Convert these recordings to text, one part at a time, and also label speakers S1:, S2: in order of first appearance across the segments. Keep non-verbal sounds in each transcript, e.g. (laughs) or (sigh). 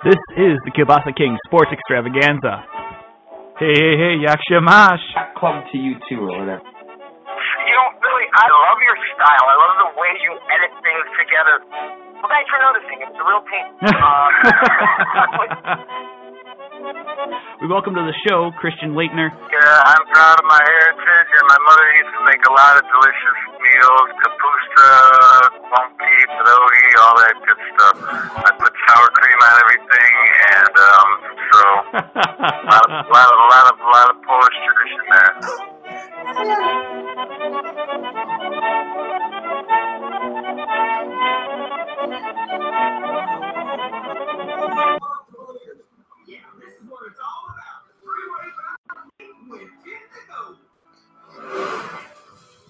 S1: This is the Kielbasa King Sports Extravaganza. Hey, hey, hey, Yak
S2: Shamash. Club to you too, or whatever.
S3: You know, really, I love your style. I love the way you edit things together. Well, thanks for noticing. It's a real pain. (laughs)
S1: Uh, we welcome to the show Christian Laettner.
S3: Yeah, I'm proud of my heritage, and my mother used to make a lot of delicious meals, kapusta, bumpy, pierogi, all that good stuff. I put sour cream on everything, and um, so a lot of, lot of, lot of, lot of Polish tradition there. (laughs)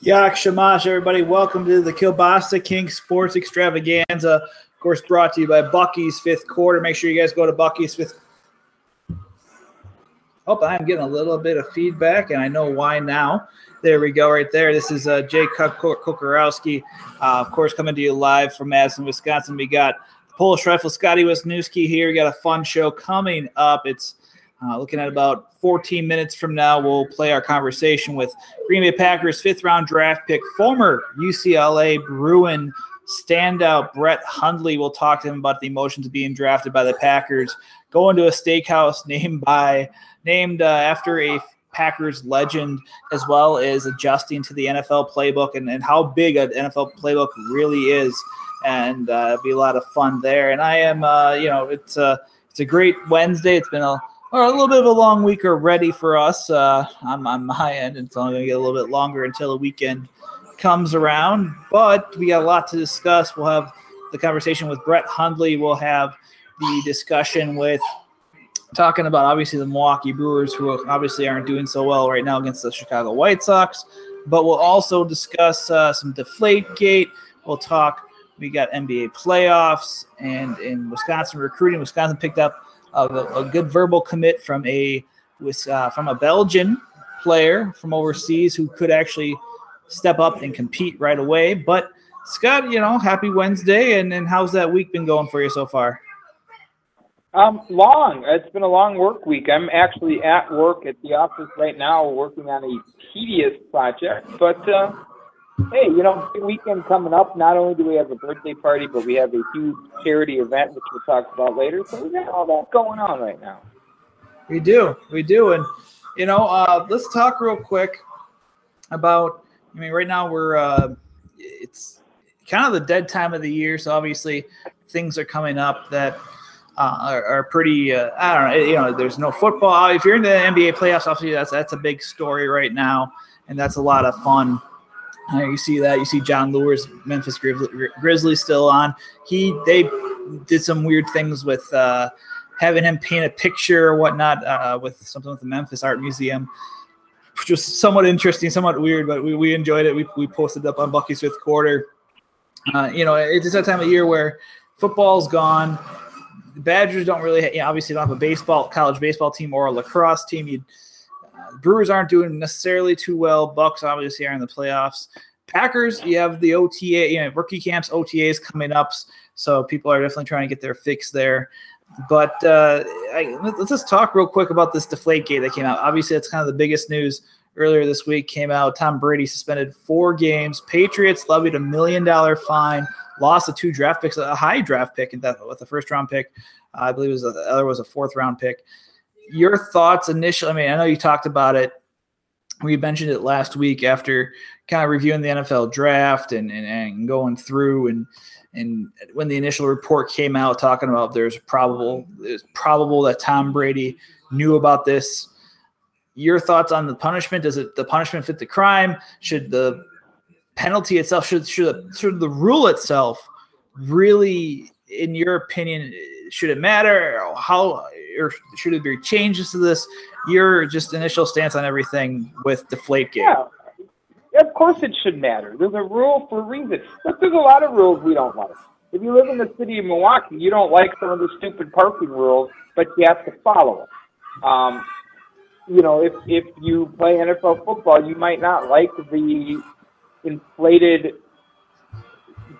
S1: Yak Shamash, everybody. Welcome to the Kielbasa King Sports Extravaganza. Of course, brought to you by Bucky's Fifth Quarter. Make sure you guys go to Bucky's Fifth. Oh, I'm getting a little bit of feedback, and I know why now. There we go, right there. This is uh, Jay Kokorowski, uh, of course, coming to you live from Madison, Wisconsin. We got Polish Rifle Scotty Wisniewski here. We got a fun show coming up. It's uh, looking at about 14 minutes from now, we'll play our conversation with Green Bay Packers fifth round draft pick, former UCLA Bruin standout Brett Hundley. We'll talk to him about the emotions of being drafted by the Packers, going to a steakhouse (laughs) named by named uh, after a Packers legend, as well as adjusting to the NFL playbook and, and how big an NFL playbook really is. And uh, it'll be a lot of fun there. And I am, uh, you know, it's a it's a great Wednesday. It's been a a little bit of a long week already for us uh, on, on my end. and It's only going to get a little bit longer until the weekend comes around, but we got a lot to discuss. We'll have the conversation with Brett Hundley. We'll have the discussion with talking about obviously the Milwaukee Brewers, who obviously aren't doing so well right now against the Chicago White Sox. But we'll also discuss uh, some Deflate Gate. We'll talk. We got NBA playoffs and in Wisconsin recruiting. Wisconsin picked up a, a good verbal commit from a with uh, from a Belgian player from overseas who could actually step up and compete right away. But Scott, you know, happy Wednesday, and, and how's that week been going for you so far?
S4: Um, long. It's been a long work week. I'm actually at work at the office right now, working on a tedious project. But uh, hey, you know, big weekend coming up. Not only do we have a birthday party, but we have a huge charity event, which we'll talk about later. So we got all that going on right now.
S1: We do, we do, and you know, uh, let's talk real quick about. I mean, right now we're uh, it's kind of the dead time of the year, so obviously things are coming up that. Uh, are, are, pretty. Uh, I don't know. You know, there's no football. If you're in the NBA playoffs, obviously that's that's a big story right now, and that's a lot of fun. Uh, you see that. You see John Lewis, Memphis Grizzlies still on. He they did some weird things with uh, having him paint a picture or whatnot uh, with something with the Memphis Art Museum, which was somewhat interesting, somewhat weird, but we, we enjoyed it. We, we posted up on Bucky's fifth quarter. Uh, you know, it's that time of year where football's gone. The Badgers don't really, you know, obviously don't have a baseball, college baseball team or a lacrosse team. You'd Brewers aren't doing necessarily too well. Bucks obviously are in the playoffs. Packers, you have the OTA, you know, rookie camps, OTAs coming up, so people are definitely trying to get their fix there. But uh, I, let's just talk real quick about this Deflate Gate that came out. Obviously, that's kind of the biggest news earlier this week. Came out. Tom Brady suspended four games. Patriots levied a million dollar fine. Lost the two draft picks, a high draft pick, and that with the first round pick, I believe it was the other was a fourth round pick your thoughts initially. I mean, I know you talked about it. We mentioned it last week after kind of reviewing the NFL draft and, and, and going through and and when the initial report came out talking about there's probable it's probable that Tom Brady knew about this. Your thoughts on the punishment? Does it the punishment fit the crime? Should the penalty itself should should should the rule itself really, in your opinion, should it matter? How or should there be changes to this? Your just initial stance on everything with Deflategate.
S4: Yeah. Of course, it should matter. There's a rule for a reason. Look, there's a lot of rules we don't like. If you live in the city of Milwaukee, you don't like some of the stupid parking rules, but you have to follow them. Um, you know, if if you play NFL football, you might not like the inflated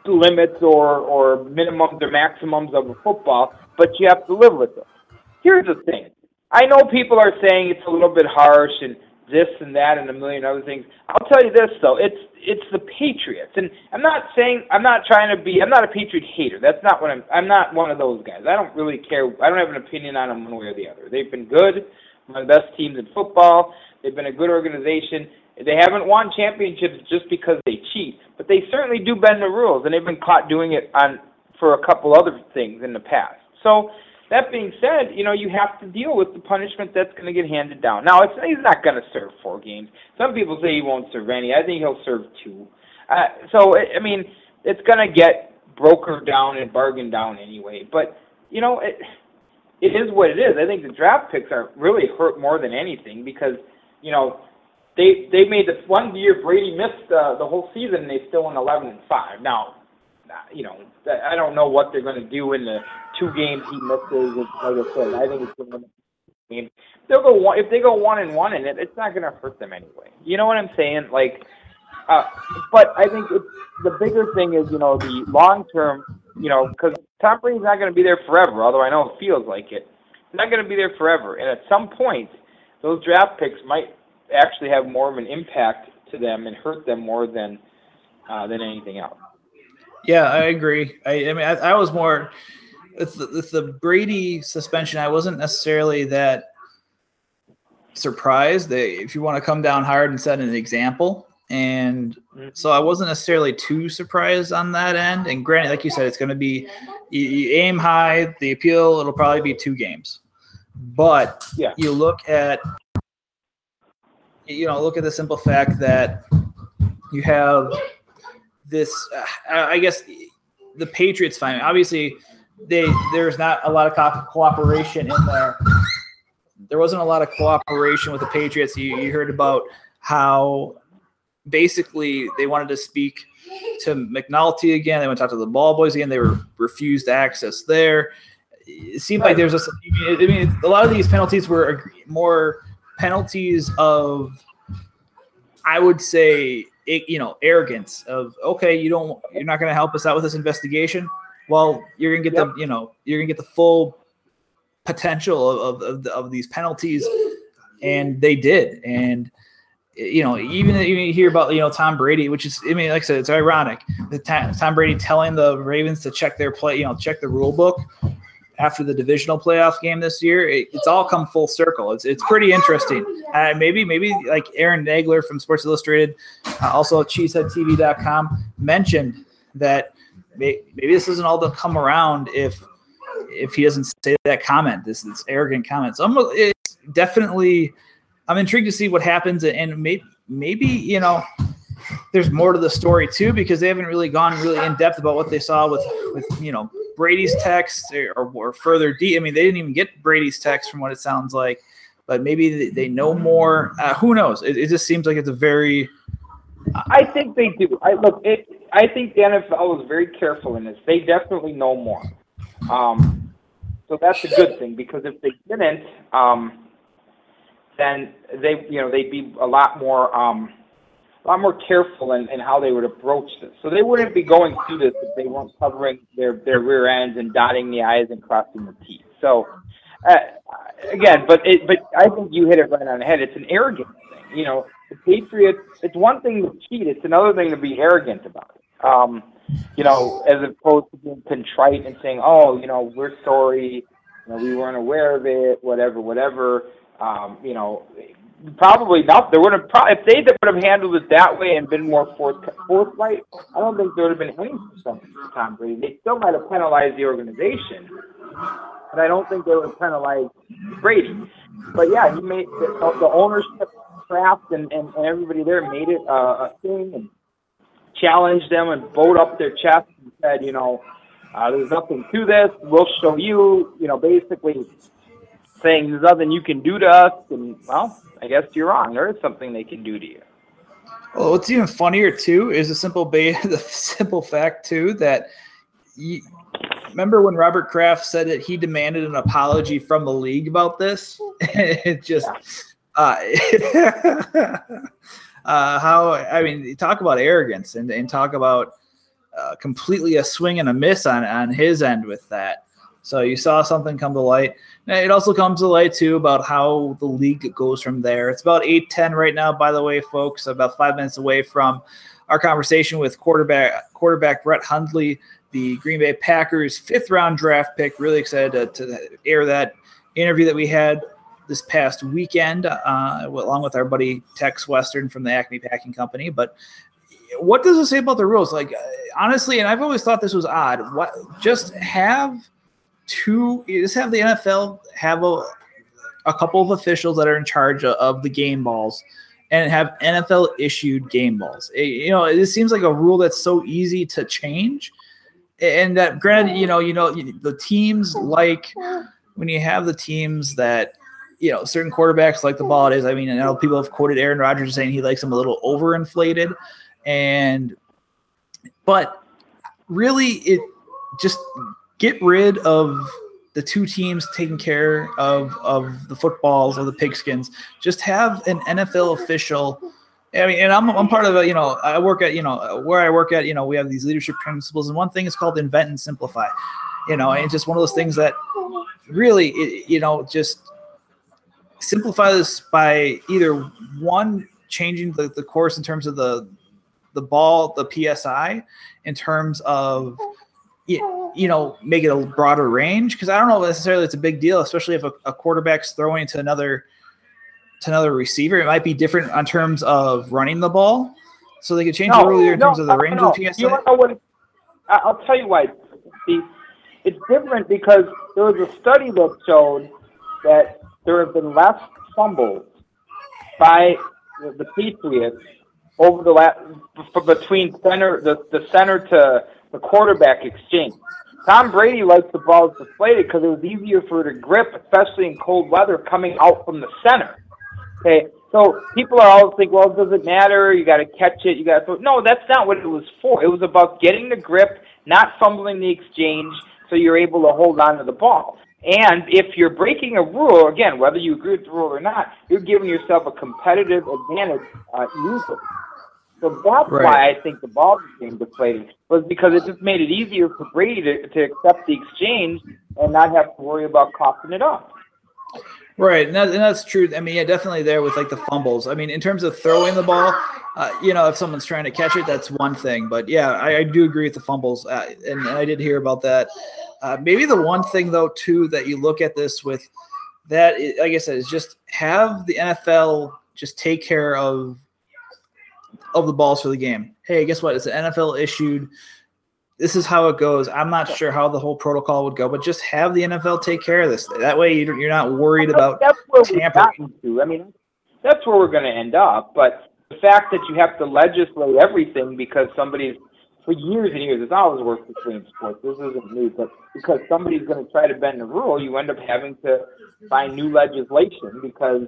S4: limits or or minimums or maximums of a football, but you have to live with them. Here's the thing. I know people are saying it's a little bit harsh and this and that and a million other things. I'll tell you this though, it's it's the Patriots, and I'm not saying I'm not trying to be I'm not a Patriot hater. That's not what I'm. I'm not one of those guys. I don't really care. I don't have an opinion on them one way or the other. They've been good, one of the best teams in football. They've been a good organization. They haven't won championships just because they cheat, but they certainly do bend the rules, and they've been caught doing it on for a couple other things in the past. So that being said, you know, you have to deal with the punishment that's going to get handed down. Now, it's, he's not going to serve four games. Some people say he won't serve any. I think he'll serve two. Uh, so, I mean, it's going to get brokered down and bargained down anyway. But, you know, it, it is what it is. I think the draft picks are really hurt more than anything because, you know, they they made this one year Brady missed uh, the whole season and they still went 11 and five. Now, you know, I don't know what they're going to do in the two games he misses. Like I said, I think it's going to game. They'll go one if they go one and one in it. It's not going to hurt them anyway. You know what I'm saying? Like, uh, but I think it's, the bigger thing is you know the long term. You know, because Tom Brady's not going to be there forever. Although I know it feels like it, he's not going to be there forever. And at some point, those draft picks might actually have more of an impact to them and hurt them more than uh, than anything else.
S1: Yeah, I agree. I, I mean, I, I, was more with the, with the Brady suspension. I wasn't necessarily that surprised that if you want to come down hard and set an example. And so I wasn't necessarily too surprised on that end. And granted, like you said, it's going to be you, you aim high. The appeal it'll probably be two games. But yeah. you look at you know look at the simple fact that you have this uh, I guess the Patriots fine. Obviously, they there's not a lot of co- cooperation in there. There wasn't a lot of cooperation with the Patriots. You, you heard about how basically they wanted to speak to McNally again. They went to talk to the ball boys again. They were refused access there. It seemed like there's a. I mean, a lot of these penalties were more penalties of, I would say, you know arrogance of okay you don't you're not going to help us out with this investigation. Well you're going to get yep. the you know you're going to get the full potential of, of, of, these penalties. And they did. And you know even even you hear about you know Tom Brady which is I mean like I said it's ironic. The Tom Brady telling the Ravens to check their play you know check the rule book after the divisional playoff game this year. It, it's all come full circle. It's it's pretty interesting. Uh, maybe maybe like Aaron Nagler from Sports Illustrated, uh, also cheeseheadtv.com mentioned that may, maybe this isn't all to come around if if he doesn't say that comment, this this arrogant comment. So I'm it's definitely I'm intrigued to see what happens and maybe maybe you know there's more to the story too because they haven't really gone really in depth about what they saw with with you know Brady's text or, or further deep. I mean, they didn't even get Brady's text from what it sounds like, but maybe they know more. Uh, who knows? It, it, just seems like it's a very.
S4: I think they do. I look. It, I think the NFL is very careful in this. They definitely know more. Um, so that's a good thing because if they didn't, um, then they, you know, they'd be a lot more. Um, a lot more careful in, in how they would approach this. So they wouldn't be going through this if they weren't covering their, their rear ends and dotting the I's and crossing the T's. So uh, again, but it, but I think you hit it right on the head. It's an arrogant thing. You know, the Patriots. It's one thing to cheat. It's another thing to be arrogant about it. Um, you know, as opposed to being contrite and saying, "Oh, you know, we're sorry. You know, we weren't aware of it. Whatever, whatever." Um, you know, probably not. There would have pro- if they would have handled it that way and been more forth, forthright. I don't think there would have been any for Tom Brady. They still might have penalized the organization, but I don't think they would have penalized Brady. But yeah, he made the, the ownership craft and, and, and everybody there made it uh, a thing and challenged them and bowed up their chest and said, you know, uh, there's nothing to this. We'll show you. You know, basically saying there's nothing you can do to us, and well, I guess you're wrong. There is something they can do to you.
S1: Well, what's even funnier too is the simple ba- (laughs) the simple fact too that you, remember when Robert Kraft said that he demanded an apology from the league about this? (laughs) it just uh, (laughs) uh, how I mean, talk about arrogance and, and talk about uh, completely a swing and a miss on on his end with that. So you saw something come to light. It also comes to light too about how the league goes from there. It's about eight ten right now, by the way, folks. About five minutes away from our conversation with quarterback quarterback Brett Hundley, the Green Bay Packers fifth round draft pick. Really excited to, to air that interview that we had this past weekend, uh, along with our buddy Tex Western from the Acme Packing Company. But what does it say about the rules? Like, honestly, and I've always thought this was odd. What just have two? Just have the NFL have a a couple of officials that are in charge of, the game balls and have NFL issued game balls. It, you know, it seems like a rule that's so easy to change. And that, granted, you know, you know, the teams like when you have the teams that you know, certain quarterbacks like the ball it is. I mean, I know people have quoted Aaron Rodgers saying he likes them a little overinflated, and but really, it just get rid of the two teams taking care of of the footballs or the pigskins. Just have an NFL official. I mean, and I'm, I'm part of a, you know, I work at, you know, where I work at, you know, we have these leadership principles, and one thing is called invent and simplify, you know, and just one of those things that really, it, you know, just simplify this by either one changing the, the course in terms of the the ball the psi in terms of you know make it a broader range? Because i don't know necessarily it's a big deal especially if a, a, quarterback's throwing to another to another receiver. It might be different on terms of running the ball. So they could change no, it earlier in no, terms of the range of psi
S4: you know what, i'll tell you why. It's different because there was a study that showed that there have been less fumbles by the Patriots over the last between center the, the center to the quarterback exchange. Tom Brady likes the balls deflated because it was easier for her to grip, especially in cold weather, coming out from the center. Okay, so people are always think, well, does it matter? You got to catch it. You got to. No, that's not what it was for. It was about getting the grip, not fumbling the exchange, so you're able to hold on to the ball. And if you're breaking a rule, again, whether you agree with the rule or not, you're giving yourself a competitive advantage uh, usually. So that's right. why I think the ball became deflated was because it just made it easier for Brady to, to accept the exchange and not have to worry about coughing it up.
S1: Right, and, that, and, that's true. I mean, yeah, definitely there with like the fumbles. I mean, in terms of throwing the ball, uh, you know, if someone's trying to catch it, that's one thing. But yeah, I, I do agree with the fumbles, uh, and, and, I did hear about that. Uh, maybe the one thing though, too, that you look at this with that, like I said, is just have the NFL just take care of of the balls for the game. Hey, guess what? It's an NFL issued this is how it goes. I'm not sure how the whole protocol would go, but just have the NFL take care of this. That way, you're not worried about
S4: that's where tampering. To. I mean, that's where we're going to end up. But the fact that you have to legislate everything because somebody's for years and years, it's always worked between sports. This isn't new, but because somebody's going to try to bend the rule, you end up having to find new legislation because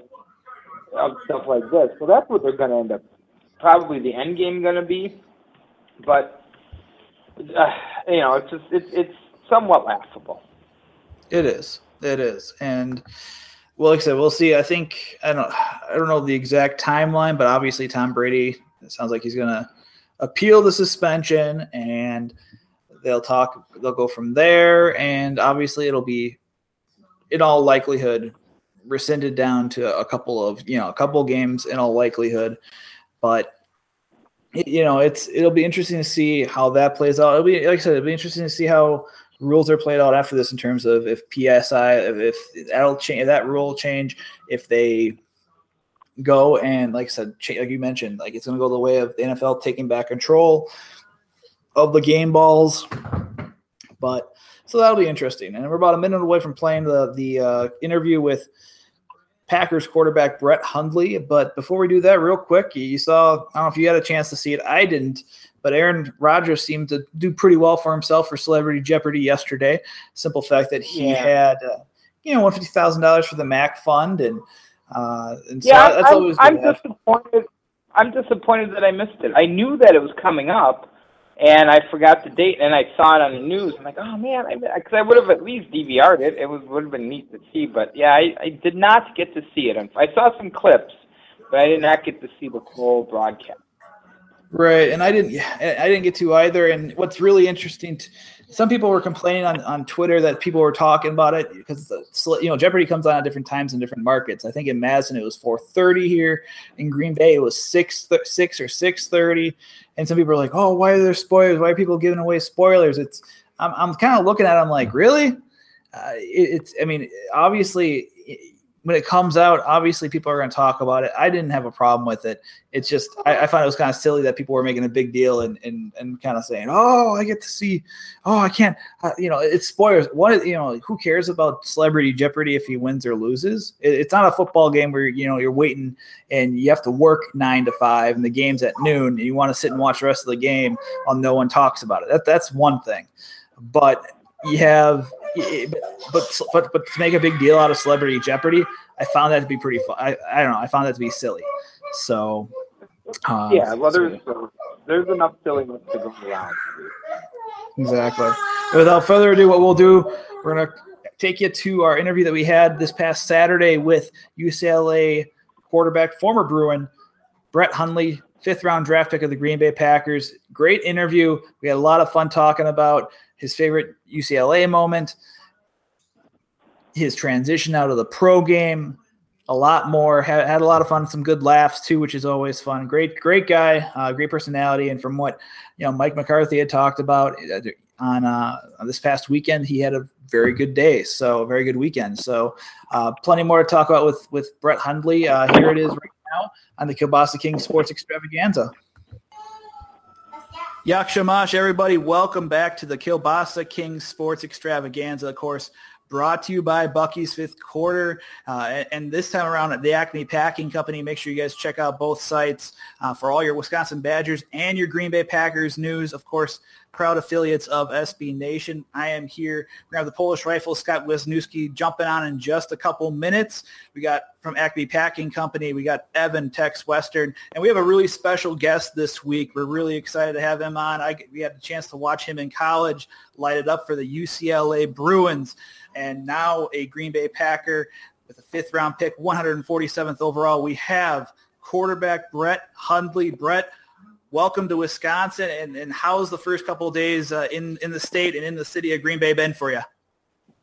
S4: of stuff like this. So that's what they're going to end up. Probably the end game going to be, but uh, you know, it's just it's it's somewhat laughable.
S1: It is. It is, and well, like I said, we'll see. I think I don't I don't know the exact timeline, but obviously Tom Brady. It sounds like he's gonna appeal the suspension, and they'll talk. They'll go from there, and obviously it'll be, in all likelihood, rescinded down to a couple of you know a couple games in all likelihood, but you know, it's it'll be interesting to see how that plays out. It'll be like I said, it'll be interesting to see how rules are played out after this in terms of if PSI, if, if that'll change, that rule change, if they go and like I said, like you mentioned, like it's going to go the way of the NFL taking back control of the game balls. But so that'll be interesting. And we're about a minute away from playing the the uh, interview with Packers quarterback Brett Hundley. But before we do that, real quick, you saw, I don't know if you had a chance to see it. I didn't, but Aaron Rodgers seemed to do pretty well for himself for Celebrity Jeopardy yesterday. Simple fact that he yeah. had, uh, you know, one fifty thousand dollars for the MACC Fund, and uh, and so
S4: yeah, that's I'm, always. I'm disappointed. I'm disappointed that I missed it. I knew that it was coming up, and I forgot the date, and I saw it on the news. I'm like, oh man, because I, I would have at least DVR'd it. It was would have been neat to see, but yeah, I, I did not get to see it. I saw some clips, but I did not get to see the full broadcast.
S1: Right, and I didn't. I didn't get to either. And what's really interesting, some people were complaining on, on Twitter that people were talking about it because you know Jeopardy comes on at different times in different markets. I think in Madison it was 4:30 here. In Green Bay it was six six or 6:30. And some people are like, "Oh, why are there spoilers? Why are people giving away spoilers?" It's I'm I'm kind of looking at. It, I'm like, really? Uh, it, it's. I mean, obviously when it comes out, obviously people are going to talk about it. I didn't have a problem with it. It's just I, I find it was kind of silly that people were making a big deal and and, and kind of saying, "Oh, I get to see. Oh, I can't. Uh, you know, it's spoilers. What you know? Who cares about Celebrity Jeopardy if he wins or loses? It, it's not a football game where you know you're waiting and you have to work nine to five and the game's at noon and you want to sit and watch the rest of the game while no one talks about it. That that's one thing, but you have but but but to make a big deal out of Celebrity Jeopardy, I found that to be pretty fun. I, I don't know. I found that to be silly. So
S4: uh, yeah, well, there's uh, there's enough silliness to go around.
S1: Exactly. Without further ado, what we'll do, we're gonna take you to our interview that we had this past Saturday with UCLA quarterback, former Bruin, Brett Hundley, fifth round draft pick of the Green Bay Packers. Great interview. We had a lot of fun talking about his favorite UCLA moment, his transition out of the pro game, a lot more. Had, had a lot of fun, some good laughs too, which is always fun. Great, great guy, uh, great personality, and from what you know, Mike McCarthy had talked about uh, on uh, this past weekend, he had a very good day, so a very good weekend. So, uh, plenty more to talk about with with Brett Hundley. Uh, here it is right now on the Kielbasa King Sports Extravaganza. Yak Shamash, everybody, welcome back to the Kielbasa King Sports Extravaganza. Of course, brought to you by Bucky's Fifth Quarter. Uh, and, and, this time around at the Acme Packing Company, make sure you guys check out both sites uh, for all your Wisconsin Badgers and your Green Bay Packers news. Of course, proud affiliates of SB Nation. I am here. We have the Polish Rifle, Scott Wisniewski, jumping on in just a couple minutes. We got from Acme Packing Company, we got Evan Tex Western, and we have a really special guest this week. We're really excited to have him on. I, we had the chance to watch him in college, light it up for the UCLA Bruins, and now a Green Bay Packer with a fifth round pick, 147th overall. We have quarterback Brett Hundley. Brett, welcome to Wisconsin, and, and how's the first couple days uh, in in the state and in the city of Green Bay been for you?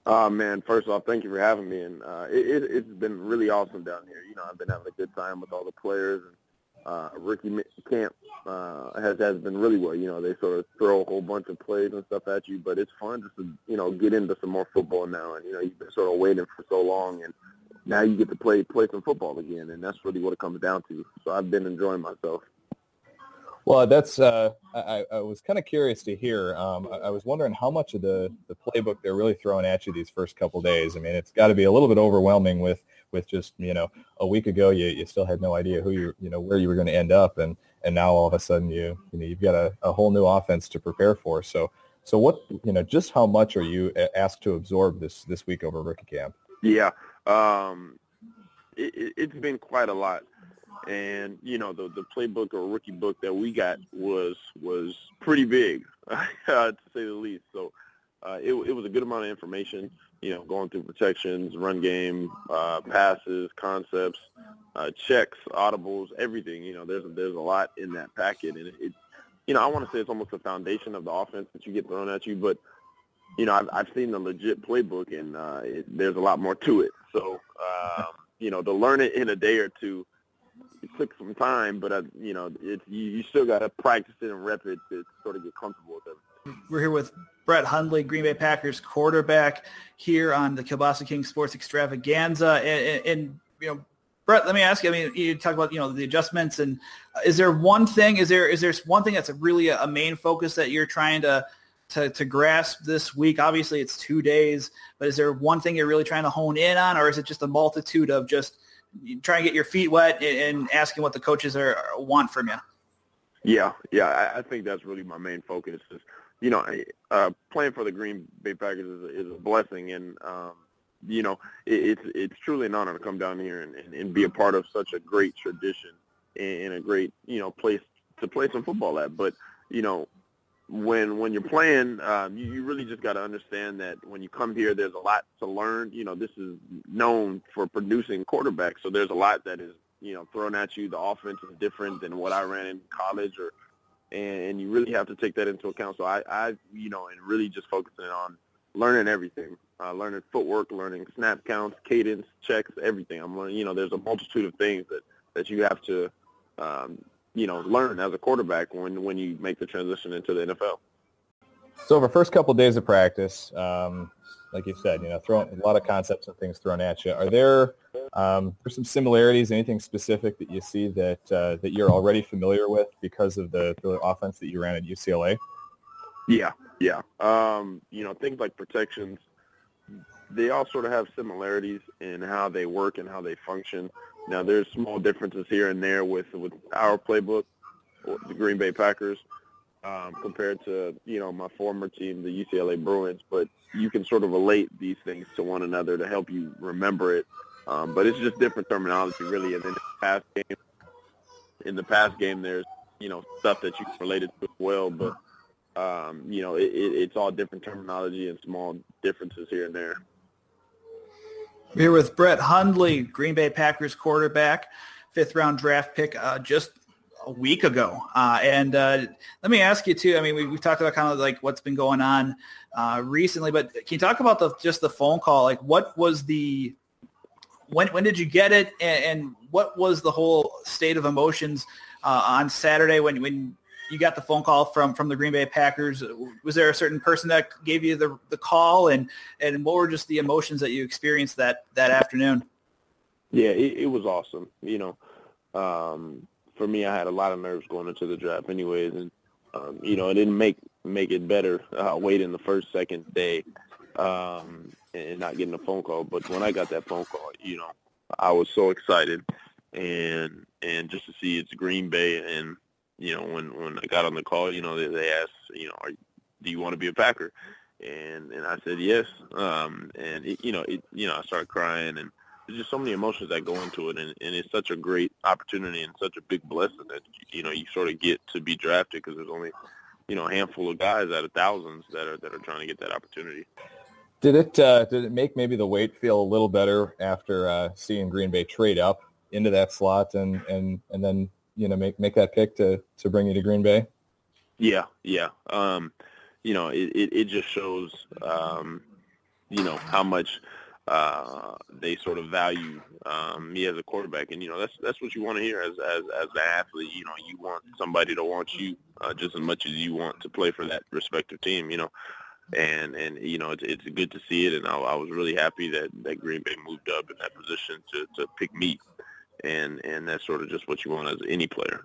S5: Oh man, first off, thank you for having me, and uh, it, it, has been really awesome down here. You know, I've been having a good time with all the players, and uh, rookie camp uh, has has been really well. You know, they sort of throw a whole bunch of plays and stuff at you, but it's fun just to you know get into some more football now, and you know you've been sort of waiting for so long, and now you get to play play some football again, and that's really what it comes down to. So I've been enjoying myself.
S6: Well, that's uh, I, I, was kind of curious to hear. Um, I, I, was wondering how much of the, the playbook they're really throwing at you these first couple days. I mean, it's got to be a little bit overwhelming with with just you know a week ago you, you still had no idea who you you know where you were going to end up, and and now all of a sudden you you know you've got a, a whole new offense to prepare for. So so what you know just how much are you asked to absorb this this week over rookie camp?
S5: Yeah, um, it, it's been quite a lot and you know the the playbook or rookie book that we got was was pretty big (laughs) to say the least. So uh, it it was a good amount of information. You know, going through protections, run game, uh, passes, concepts, uh, checks, audibles, everything. You know, there's there's a lot in that packet, and it, it you know I want to say it's almost the foundation of the offense that you get thrown at you, but you know I've I've seen the legit playbook, and uh, it, there's a lot more to it. So um, you know to learn it in a day or two it took some time, but uh, you know, it's you, you still got to practice it and rep it to sort of get comfortable with it.
S1: We're here with Brett Hundley, Green Bay Packers quarterback, here on the Kielbasa King Sports Extravaganza, and, and, and you know. Brett, let me ask you. I mean, you talk about you know the adjustments, and is there one thing? Is there is there one thing that's really a, a main focus that you're trying to to, to grasp this week? Obviously, it's two days, but is there one thing you're really trying to hone in on, or is it just a multitude of just you try and get your feet wet and asking what the coaches are, want from you.
S5: Yeah, yeah, I, think that's really my main focus. Is you know, uh, playing for the Green Bay Packers is a, is a blessing, and um, you know, it, it's it's truly an honor to come down here and, and, and be a part of such a great tradition and, a great you know place to play some football at. But you know, when when you're playing, um, you, you really just got to understand that when you come here, there's a lot to learn. You know, this is known for producing quarterbacks, so there's a lot that is you know thrown at you. The offense is different than what I ran in college or and, and you really have to take that into account. So I, I you know, and really just focusing on learning everything, uh, learning footwork, learning snap counts, cadence, checks, everything. I'm learning. You know, there's a multitude of things that that you have to, um, you know, learn as a quarterback when when you make the transition into the NFL.
S6: So over first couple of days of practice, um, like you said, you know, throwing a lot of concepts and things thrown at you. Are there um, are some similarities, anything specific that you see that uh, that you're already familiar with because of the, the offense that you ran at UCLA?
S5: Yeah, yeah. Um, you know, things like protections, they all sort of have similarities in how they work and how they function. Now, there's small differences here and there with with our playbook, the Green Bay Packers, um, compared to you know my former team, the UCLA Bruins. But you can sort of relate these things to one another to help you remember it. Um, but it's just different terminology, really. And then in the past game, in the past game, there's you know stuff that you can relate it to as well. But um, you know, it, it, it's all different terminology and small differences here and there.
S1: We're here with Brett Hundley, Green Bay Packers quarterback, fifth round draft pick, uh, just a week ago. Uh, and uh, let me ask you too. I mean, we, have talked about kind of like what's been going on uh, recently, but can you talk about the just the phone call? Like, what was the when when did you get it, and, and what was the whole state of emotions uh, on Saturday when when you got the phone call from from the Green Bay Packers? Was there a certain person that gave you the the call, and and what were just the emotions that you experienced that that afternoon?
S5: Yeah, it, it was awesome. You know, um, for me, I had a lot of nerves going into the draft, anyways, and um, you know, it didn't make make it better uh, waiting the first second day um, and not getting a phone call. But when I got that phone call, you know, I was so excited, and and just to see it's Green Bay, and you know, when when I got on the call, you know, they, they asked, you know, are, do you want to be a Packer? And and I said yes, um, and it, you know, it, you know, I started crying, and there's just so many emotions that go into it, and, and it's such a great opportunity and such a big blessing that you know you sort of get to be drafted because there's only you know a handful of guys out of thousands that are that are trying to get that opportunity.
S6: Did it uh, did it make maybe the wait feel a little better after uh, seeing Green Bay trade up into that slot and and and then you know make make that pick to to bring you to Green Bay?
S5: Yeah, yeah. Um, you know, it, it, it just shows um, you know how much uh, they sort of value um, me as a quarterback, and you know that's that's what you want to hear as as as an athlete. You know, you want somebody to want you uh, just as much as you want to play for that respective team. You know, and and you know it's it's good to see it, and I, I was really happy that that Green Bay moved up in that position to to pick me, and and that's sort of just what you want as any player.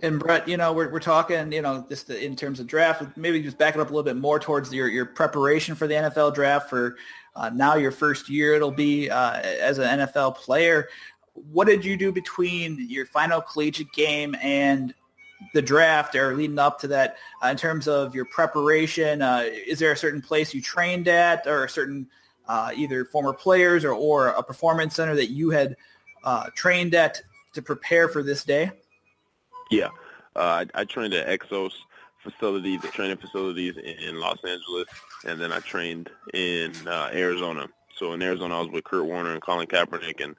S1: And Brett, you know, we're, we're talking, you know, just in terms of draft, maybe just back it up a little bit more towards your, your preparation for the NFL draft for uh, now your first year it'll be uh, as an NFL player. What did you do between your final collegiate game and the draft or leading up to that uh, in terms of your preparation? Uh, is there a certain place you trained at or a certain uh, either former players or, or a performance center that you had uh, trained at to prepare for this day?
S5: Yeah, uh, I, I, trained at Exos facilities, the training facilities in Los Angeles, and then I trained in uh, Arizona. So in Arizona, I was with Kurt Warner and Colin Kaepernick, and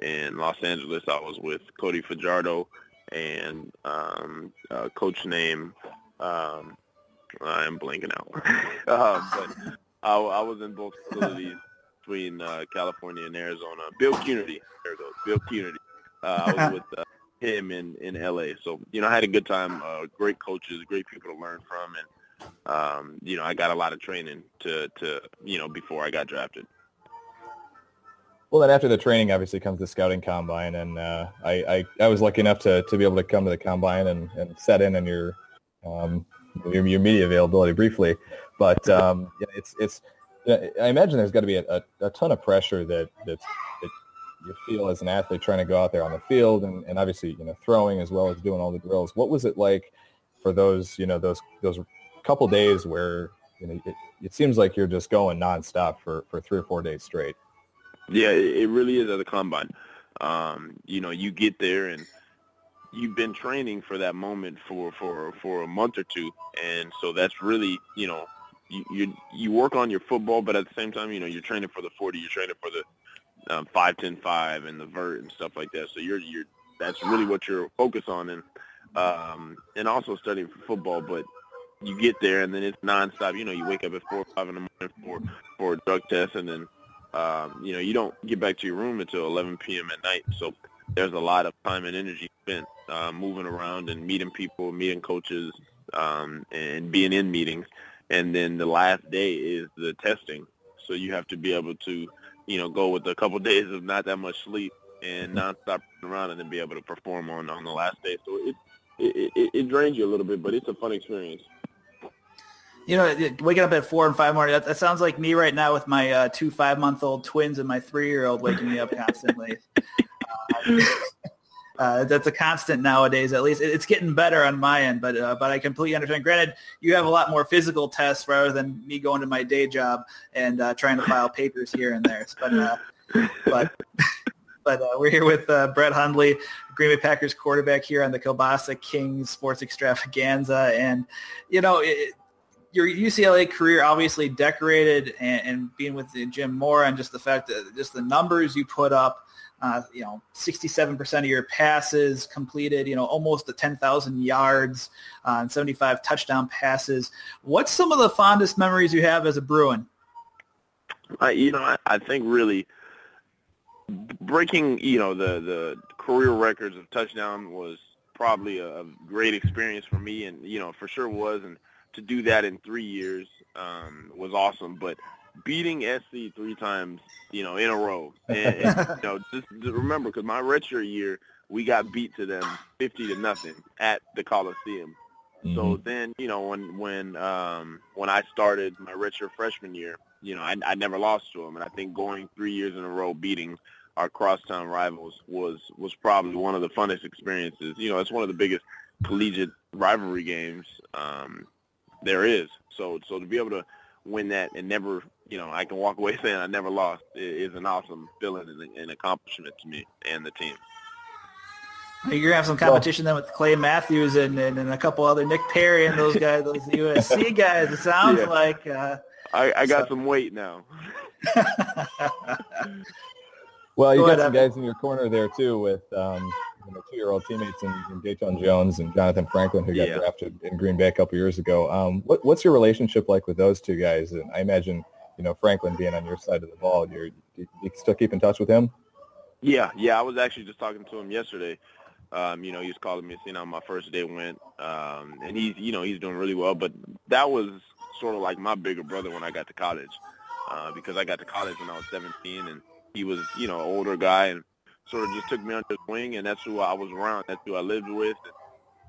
S5: in Los Angeles, I was with Cody Fajardo and um, a coach name. Um, I am blanking out, (laughs) uh, but I, I, was in both facilities between uh, California and Arizona. Bill Cunity, there it goes, Bill Cunity. Uh, I was with uh, him in in LA, so you know I had a good time. Uh, great coaches, great people to learn from, and um, you know I got a lot of training to to you know before I got drafted.
S6: Well, then after the training, obviously comes the scouting combine, and uh, I, I, I was lucky enough to, to be able to come to the combine and, and set in on your, um, your your media availability briefly, but um, it's it's I imagine there's got to be a, a, a, ton of pressure that that's, that you feel as an athlete trying to go out there on the field, and, and obviously you know throwing as well as doing all the drills. What was it like for those you know those those couple days where you know it, it seems like you're just going nonstop for for three or four days straight?
S5: Yeah, it really is at the combine. Um, you know, you get there and you've been training for that moment for for for a month or two, and so that's really you know you you, work on your football, but at the same time, you know, you're training for the 40, you're training for the um, 5, 10, 5 and the vert and stuff like that. So you're you're that's really what you're focused on, and um, and also studying for football. But you get there and then it's nonstop. You know, you wake up at four five in the morning for for a drug test, and then um, you know you don't get back to your room until 11 p.m. at night. So there's a lot of time and energy spent uh, moving around and meeting people, meeting coaches, um, and being in meetings. And then the last day is the testing. So you have to be able to, you know, go with a couple of (laughs) days of not that much sleep and nonstop around and then be able to perform on on the last day. So it it, it, it drains you a little bit, but it's a fun experience.
S1: You know, waking up at four and five morning, that, that sounds like me right now with my uh, two five-month-old twins and my three-year-old waking me up constantly. um, (laughs) uh, that's a constant nowadays. At least it's getting better on my end, but uh, but I completely understand. Granted, you have a lot more physical tests rather than me going to my day job and uh, trying to file papers here and there. But uh, but (laughs) but uh, we're here with uh, Brett Hundley, Green Bay Packers quarterback here on the Kielbasa Kings Sports Extravaganza, and you know. It, your UCLA career obviously decorated and, and, being with Jim Mora and just the fact that just the numbers you put up, uh, you know, 67% of your passes completed, you know, almost the 10,000 yards uh, and 75 touchdown passes. What's some of the fondest memories you have as a Bruin?
S5: Uh, you know, I, I think really breaking, you know, the, the career records of touchdown was probably a, a great experience for me and, you know, for sure was. And, to do that in three years um, was awesome. But beating SC three times, you know, in a row, (laughs) and, and you know, just, just remember because my redshirt year we got beat to them fifty to nothing at the Coliseum. Mm-hmm. So then, you know, when when um, when I started my redshirt freshman year, you know, I, I never lost to them, and I think going three years in a row beating our crosstown rivals was was probably one of the funnest experiences. You know, it's one of the biggest collegiate rivalry games um, there is. So so to be able to win that and never, you know, I can walk away (laughs) saying I never lost is an awesome feeling and an accomplishment to me and the team.
S1: You're gonna have some competition well, then with Clay Matthews and, and, and, a couple other Nick Perry and those guys, those (laughs) USC guys. It sounds yeah. like. Uh,
S5: I, I got so. some weight now. (laughs)
S6: well, you Go got ahead, some guys in your corner there too with um, you know, two-year-old teammates in, in Datone Jones and Jonathan Franklin, who got yeah. drafted in Green Bay a couple years ago. Um, what, what's your relationship like with those two guys? And I imagine, you know, Franklin being on your side of the ball, you're, you, you still keep in touch with him?
S5: Yeah, yeah. I was actually just talking to him yesterday. Um, you know, he was calling me, seeing how my first day went, um, and he's, you know, he's doing really well. But that was sort of like my bigger brother when I got to college, uh, because I got to college when I was 17, and he was, you know, older guy, and sort of just took me under his wing, and that's who I was around. That's who I lived with,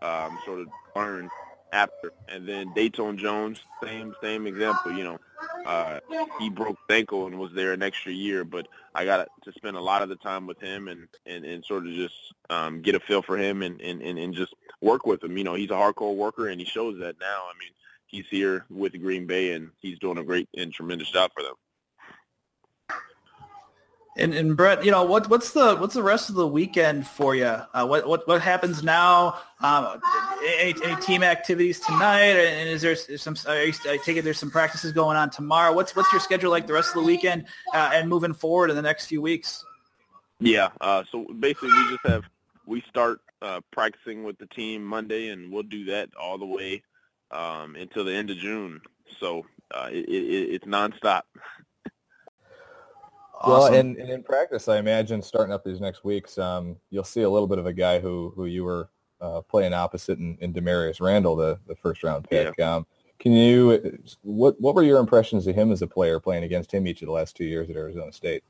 S5: and um, sort of learned after. And then Datone Jones, same same example. You know, uh, he broke his ankle and was there an extra year, but I got to spend a lot of the time with him and and, and sort of just um, get a feel for him and, and, and, and just work with him. You know, he's a hardcore worker, and he shows that now. I mean, he's here with Green Bay, and he's doing a great and tremendous job for them.
S1: And, and Brett, you know what what's the what's the rest of the weekend for you? Uh, what what what happens now? Um, any, any team activities tonight? And is there some? I take it there's some practices going on tomorrow. What's what's your schedule like the rest of the weekend uh, and moving forward in the next few weeks?
S5: Yeah. Uh, so basically, we just have we start uh, practicing with the team Monday, and we'll do that all the way um, until the end of June. So uh, it, it, it's nonstop.
S6: Well, and, and, in practice, I imagine starting up these next weeks, um, you'll see a little bit of a guy who who you were uh, playing opposite in, in Damarious Randall, the, the first round pick. Yeah. Um, can you what what were your impressions of him as a player playing against him each of the last two years at Arizona State?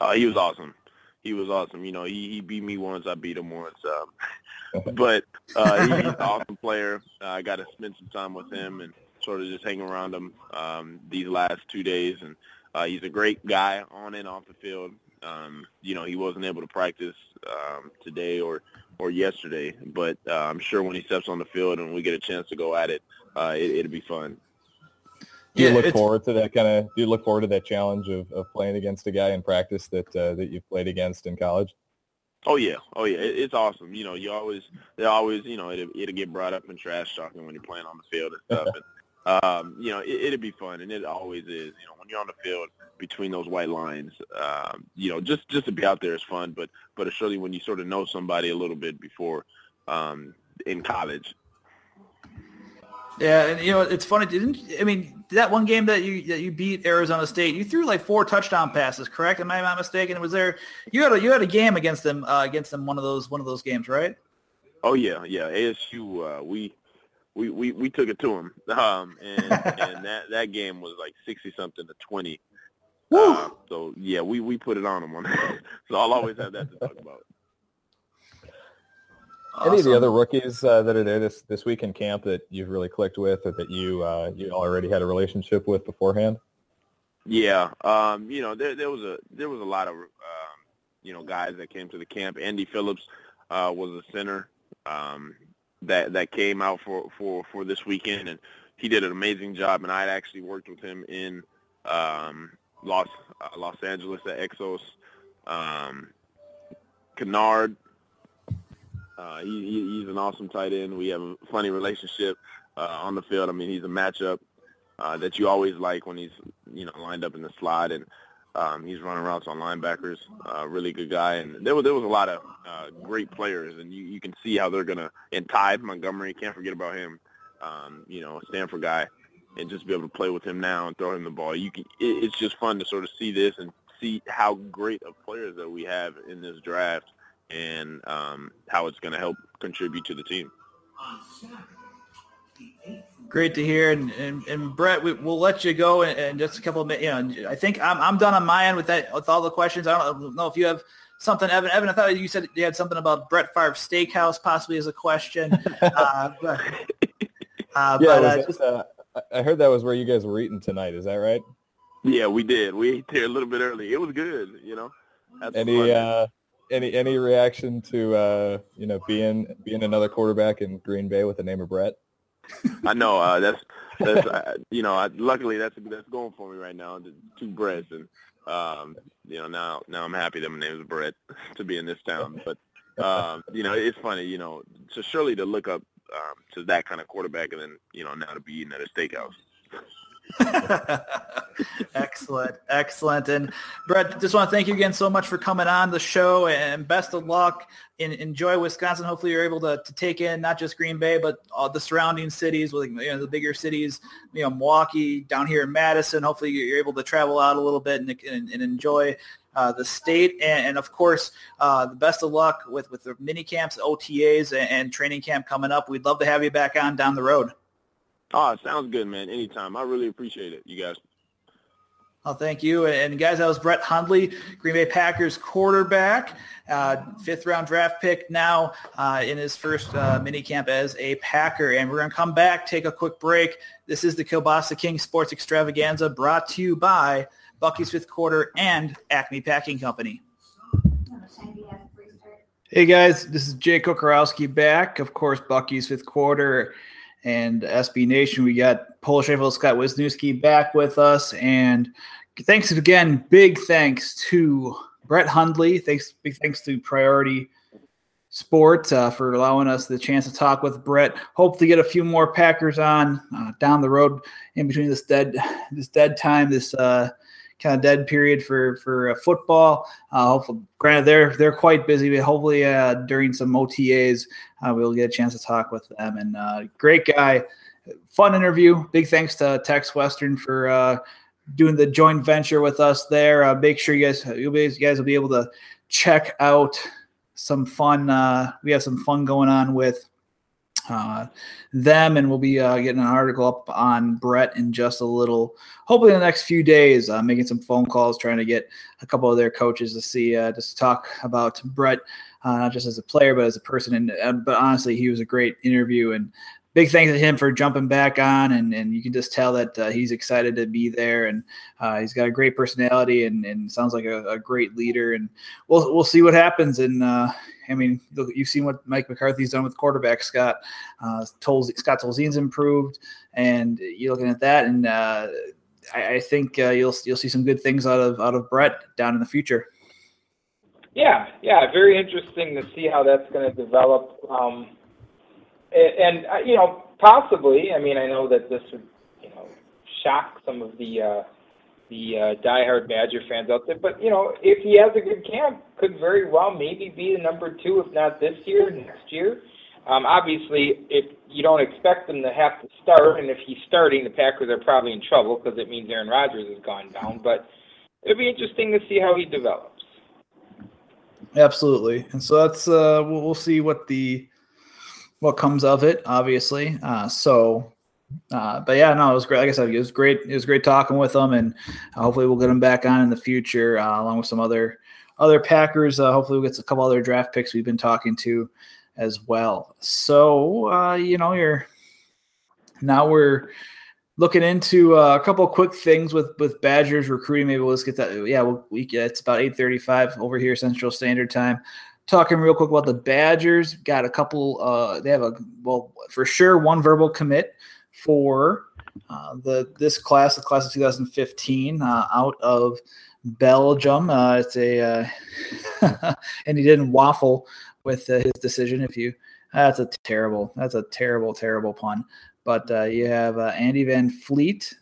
S5: Uh, he was awesome. He was awesome. You know, he, he beat me once, I beat him once. Um, (laughs) but uh, he's an awesome player. Uh, I got to spend some time with him and sort of just hang around him um, these last two days and uh, he's a great guy on and off the field. Um, you know, he wasn't able to practice um, today or or yesterday, but uh, I'm sure when he steps on the field and we get a chance to go at it, uh, it, will be fun.
S6: Do you yeah, look forward to that kind of? Do you look forward to that challenge of, of playing against a guy in practice that uh, that you've played against in college?
S5: Oh yeah, oh yeah, it, it's awesome. You know, you always they always you know it, it'll get brought up in trash talking when you're playing on the field and stuff. and, (laughs) um, you know, it, it'd be fun, and it always is. You know, when you're on the field between those white lines, um, you know, just just to be out there is fun. But but surely when you sort of know somebody a little bit before, um, in college.
S1: Yeah, and you know it's funny. Didn't I mean that one game that you that you beat Arizona State? You threw like four touchdown passes, correct? Am I not mistaken? It was there you had a you had a game against them uh, against them one of those one of those games, right?
S5: Oh yeah, yeah. ASU, uh, we we we we took it to him. um, and and that that game was like sixty something to twenty. Uh, so yeah, we we put it on him on that. (laughs) so I'll always have that to talk about.
S6: Any of the other rookies uh, that are there this, this week in camp that you've really clicked with or that you uh, you already had a relationship with beforehand?
S5: Yeah, um, you know there there was a there was a lot of um, you know guys that came to the camp. Andy Phillips uh, was a center um, that that came out for, for, for this weekend, and he did an amazing job. And I had actually worked with him in um, Los uh, Los Angeles at Exos. Um, Kennard uh, he, he's an awesome tight end. We have a funny relationship uh, on the field. I mean, he's a matchup uh, that you always like when he's you know lined up in the slot, and um, he's running routes on linebackers. Uh, really good guy, and there was there was a lot of uh, great players, and you, you can see how they're gonna. And Ty Montgomery, can't forget about him. Um, you know, Stanford guy, and just be able to play with him now and throw him the ball. You can. It, it's just fun to sort of see this and see how great of players that we have in this draft and um, how it's to help contribute to the team.
S1: Great to hear, and and, and Brett, we, will let you go in, in, just a couple of minutes. You know, I think I'm, I'm done on my end with that with all the questions. I don't know if you have something, Evan. Evan, I thought you said you had something about Brett Favre Steakhouse possibly as a question. (laughs) uh, but,
S6: uh, yeah, but, uh, just, I heard that was where you guys were eating tonight. Is that right?
S5: Yeah, we did. We ate there a little bit early. It was good. You know.
S6: Any uh, any any reaction to uh, you know being being another quarterback in Green Bay with the name of Brett? (laughs)
S5: I know uh, that's that's uh, you know I, luckily that's that's going for me right now. The two Bretts and um, you know now now I'm happy that my name is Brett (laughs) to be in this town. But um, you know it's funny you know so surely to look up um, to that kind of quarterback and then you know now to be eating at a steakhouse. (laughs)
S1: excellent, excellent. And Brett, just want to thank you again so much for coming on the show and best of luck. Enjoy Wisconsin. Hopefully you're able to, to take in not just Green Bay, but all the surrounding cities, with you know, the bigger cities, you know, Milwaukee, down here in Madison. Hopefully you're able to travel out a little bit and, and, and enjoy uh, the state, and, and of course, uh, the best of luck with with the mini camps, OTAs, and, and, training camp coming up. We'd love to have you back on down the road.
S5: Oh, sounds good, man. Anytime. I really appreciate it, you guys.
S1: Oh, thank you. And guys, that was Brett Hundley, Green Bay Packers quarterback, uh, fifth round draft pick now uh, in his first uh, mini camp as a Packer. And we're going to come back, take a quick break. This is the Kielbasa King Sports Extravaganza brought to you by Bucky's Fifth Quarter and Acme Packing Company. Hey guys, this is Jay Kocorowski back. Of course, Bucky's Fifth Quarter and SB Nation. We got Polish Rifle Scott Wisniewski back with us. And thanks again, big thanks to Brett Hundley. Thanks, big thanks to Priority Sports uh, for allowing us the chance to talk with Brett. Hope to get a few more Packers on uh, down the road in between this dead this dead time, this uh, kind of dead period for for uh, football. Uh, hopefully, granted they're they're quite busy, but hopefully uh, during some OTAs uh, we'll get a chance to talk with them. And uh, great guy, fun interview. Big thanks to Tex Western for uh, doing the joint venture with us there. make sure you guys you guys will be able to check out some fun. we have some fun going on with uh, them, and we'll be uh, getting an article up on Brett in just a little, hopefully in the next few days. Uh, making some phone calls, trying to get a couple of their coaches to see, uh, just to talk about Brett, uh, not just as a player but as a person. And uh, but honestly, he was a great interview, and big thanks to him for jumping back on, and, and you can just tell that uh, he's excited to be there, and uh, he's got a great personality, and, and sounds like a, a, great leader, and we'll we'll see what happens. And uh, I mean, you've seen what Mike McCarthy's done with quarterback Scott. Uh, Scott Tolzien's improved, and you're looking at that, and uh, I, I, think uh, you'll you'll see some good things out of out of Brett down in the future.
S4: Yeah, yeah, very interesting to see how that's going to develop. Um, and, uh, you know, possibly. I mean, I know that this would, you know, shock some of the uh, the uh, diehard Badger fans out there. But you know, if he has a good camp, could very well maybe be the number two, if not this year, next year. Um, obviously, if you don't expect him to have to start, and if he's starting, the Packers are probably in trouble because it means Aaron Rodgers has gone down. But it'll be interesting to see how he develops.
S1: Absolutely, and so that's uh, we'll, we'll see what the what comes of it. Obviously, uh, so. Uh, but yeah, no, it was great. Like I said, it was great. It was great talking with them, and hopefully we'll get them back on in the future, uh, along with some other other Packers. Uh, hopefully we'll get a couple other draft picks we've been talking to as well. So uh, you know, you're now we're looking into uh, a couple quick things with with Badgers recruiting. Maybe we'll just get that. Yeah, we'll, we it's about eight thirty five over here Central Standard Time. Talking real quick about the Badgers. Got a couple. Uh, they have a well for sure one verbal commit for uh, the this class, the class of 2015, uh, out of Belgium. Uh, it's a uh, (laughs) and he didn't waffle with uh, his decision. If you that's a terrible, that's a terrible, terrible pun. But uh, you have Andy Van Vliet,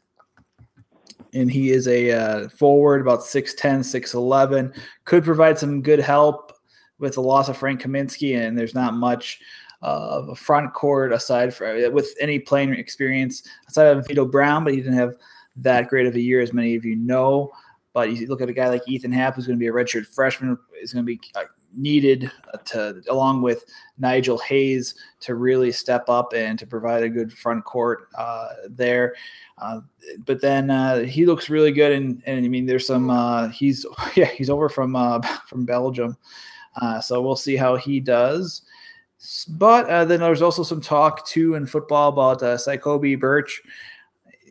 S1: and he is a forward, about 6'10, 6'11. Could provide some good help with the loss of Frank Kaminsky, and there's not much of a front court aside from with any playing experience aside of Vitto Brown, but he didn't have that great of a year, as many of you know. But you look at a guy like Ethan Happ, who's going to be a redshirt freshman, is going to be uh, needed to, along with Nigel Hayes, to really step up and to provide a good front court uh, there. Uh, but then uh, he looks really good, and, and I mean, there's some. Uh, he's (laughs) yeah, he's over from uh, (laughs) from Belgium, uh, so we'll see how he does. But then there's also some talk too in football about uh, Cycoby Burch.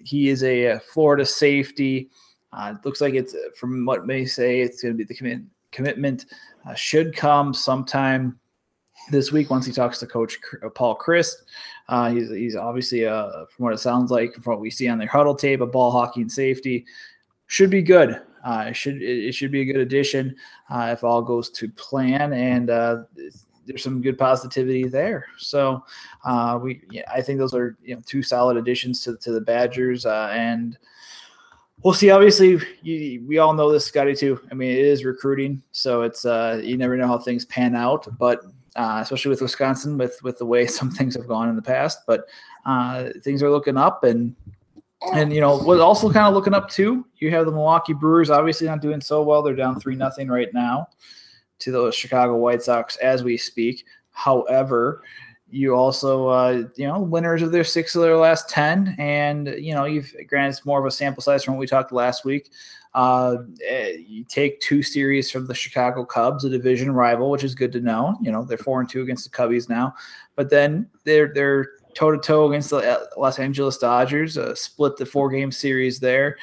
S1: He is a Florida safety. Uh, it looks like it's from what may say it's going to be the commit, commitment uh, should come sometime this week once he talks to Coach uh, Paul Chryst. Uh, he's, he's obviously, uh, from what it sounds like, from what we see on their huddle tape, a ball hockey and safety should be good. Uh, it should it should be a good addition uh, if all goes to plan, and uh, there's some good positivity there. So uh, we, yeah, I think those are you know two solid additions to to the Badgers, uh, and we'll see. Obviously, you, we all know this, Scotty. Too. I mean, it is recruiting, so it's uh, you never know how things pan out. But especially with Wisconsin, with with the way (laughs) some things have gone in the past, but things are looking up, and and you know what also kind of looking up too. You have the Milwaukee Brewers, obviously not doing so well. They're down three nothing right now to the Chicago White Sox as we speak. However, you also uh, you know winners of their six of their last 10 and you know you've granted it's more of a sample size from what we talked last week uh, eh, you take two series from the chicago cubs a division rival which is good to know you know they're four and two against the cubbies now but then they're they're toe to toe against the uh, los angeles dodgers uh, split the four game series there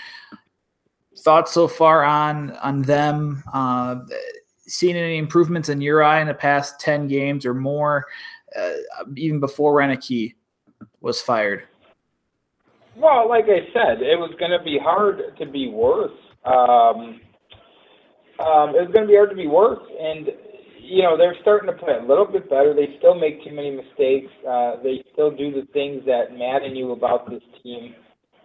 S1: thoughts so far on on them uh, seen any improvements in your eye in the past 10 games or more uh, even before Roenicke was fired?
S4: Well, like I said, it was going to be hard to be worse. Um, um, it was going to be hard to be worse, and you know they're starting to play a little bit better. They still make too many mistakes. Uh, they still do the things that madden you about this team,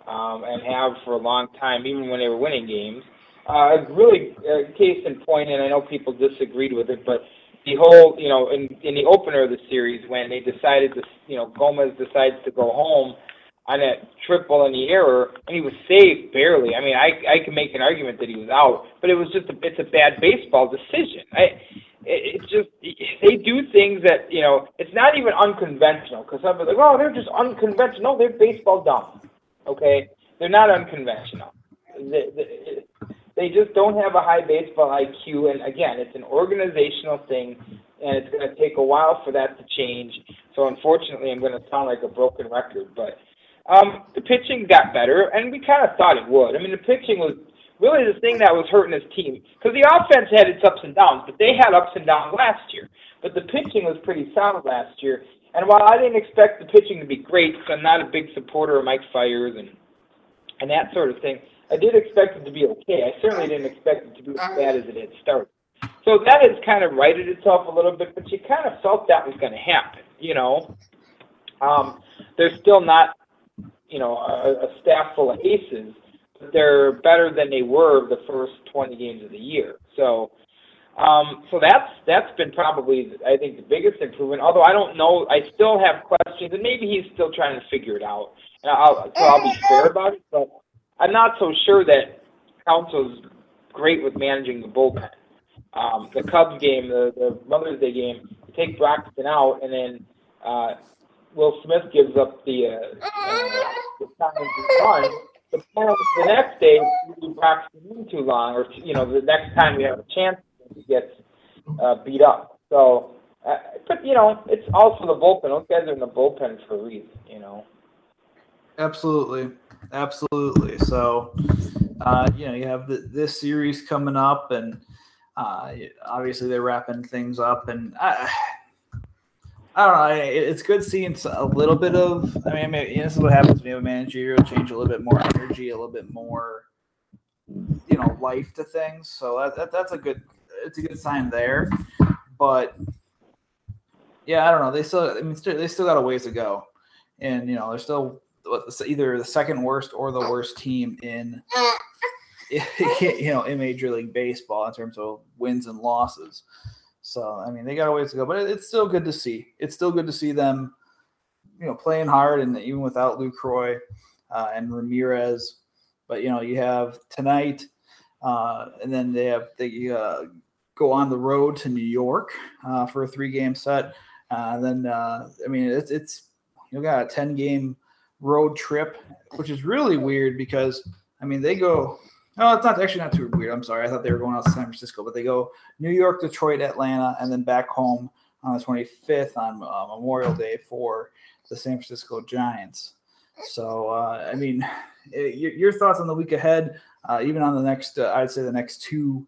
S4: um, and have for a long time, even when they were winning games. Uh, really, uh, case in point, and I know people disagreed with it, but the whole, you know, in, in the opener of the series when they decided to, you know, Gomez decides to go home on that triple in the error, and he was saved barely. I mean, I I can make an argument that he was out, but it was just a it's a bad baseball decision. I it's just they do things that you know it's not even unconventional because some are like, oh, they're just unconventional. They're baseball dumb. Okay, they're not unconventional. They, they, they just don't have a high baseball IQ. And again, it's an organizational thing, and it's going to take a while for that to change. So unfortunately, I'm going to sound like a broken record, but um, the pitching got better, and we kind of thought it would. I mean, the pitching was really the thing that was hurting his team because the offense had its ups and downs, but they had ups and downs last year. But the pitching was pretty solid last year. And while I didn't expect the pitching to be great, because I'm not a big supporter of Mike Fiers and and that sort of thing, I did expect it to be okay. I certainly didn't expect it to be as bad as it had started. So that has kind of righted itself a little bit, but you kind of felt that was going to happen, you know. Um, they're still not, you know, a, a staff full of aces, they're better than they were the first 20 games of the year. So Um, so that's that's been probably I think the biggest improvement. Although I don't know, I still have questions, and maybe he's still trying to figure it out. And I'll, so I'll be fair about it, but I'm not so sure that Counsell's great with managing the bullpen. Um, the Cubs game, the, the Mother's Day game, take Broxton out, and then uh, Will Smith gives up the uh, uh, the run. The, the next day, you Broxton in too long, or you know, the next time you have a chance, he gets uh, beat up. So, uh, but you know, it's also the bullpen. Those guys are in the bullpen for a reason. You know.
S1: Absolutely, absolutely. So, uh, you know, you have the, this series coming up, and uh, obviously they're wrapping things up, and I, I don't know. It's good seeing a little bit of. I mean, this is what happens when you have a managerial change, a little bit more energy, a little bit more, you know, life to things. So that, that that's a good. It's a good sign there, but yeah, I don't know. They still. I mean, they still got a ways to go, and you know, they're still either the second worst or the worst team in (laughs) you know in Major League Baseball in terms of wins and losses. So I mean they got a ways to go, but it's still good to see. It's still good to see them, you know, playing hard and even without Lucroy uh, and Ramirez. But you know you have tonight, uh, and then they have they uh, go on the road to New York uh, for a three game set. Uh, then uh, I mean it's it's you got a ten game road trip, which is really weird because I mean they go. No, it's not actually not too weird. I'm sorry. I thought they were going out to San Francisco, but they go New York, Detroit, Atlanta, and then back home on the 25th on uh, Memorial Day for the San Francisco Giants. So, uh, I mean, it, (sighs) your, your, thoughts on the week ahead, uh, even on the next, uh, I'd say the next two,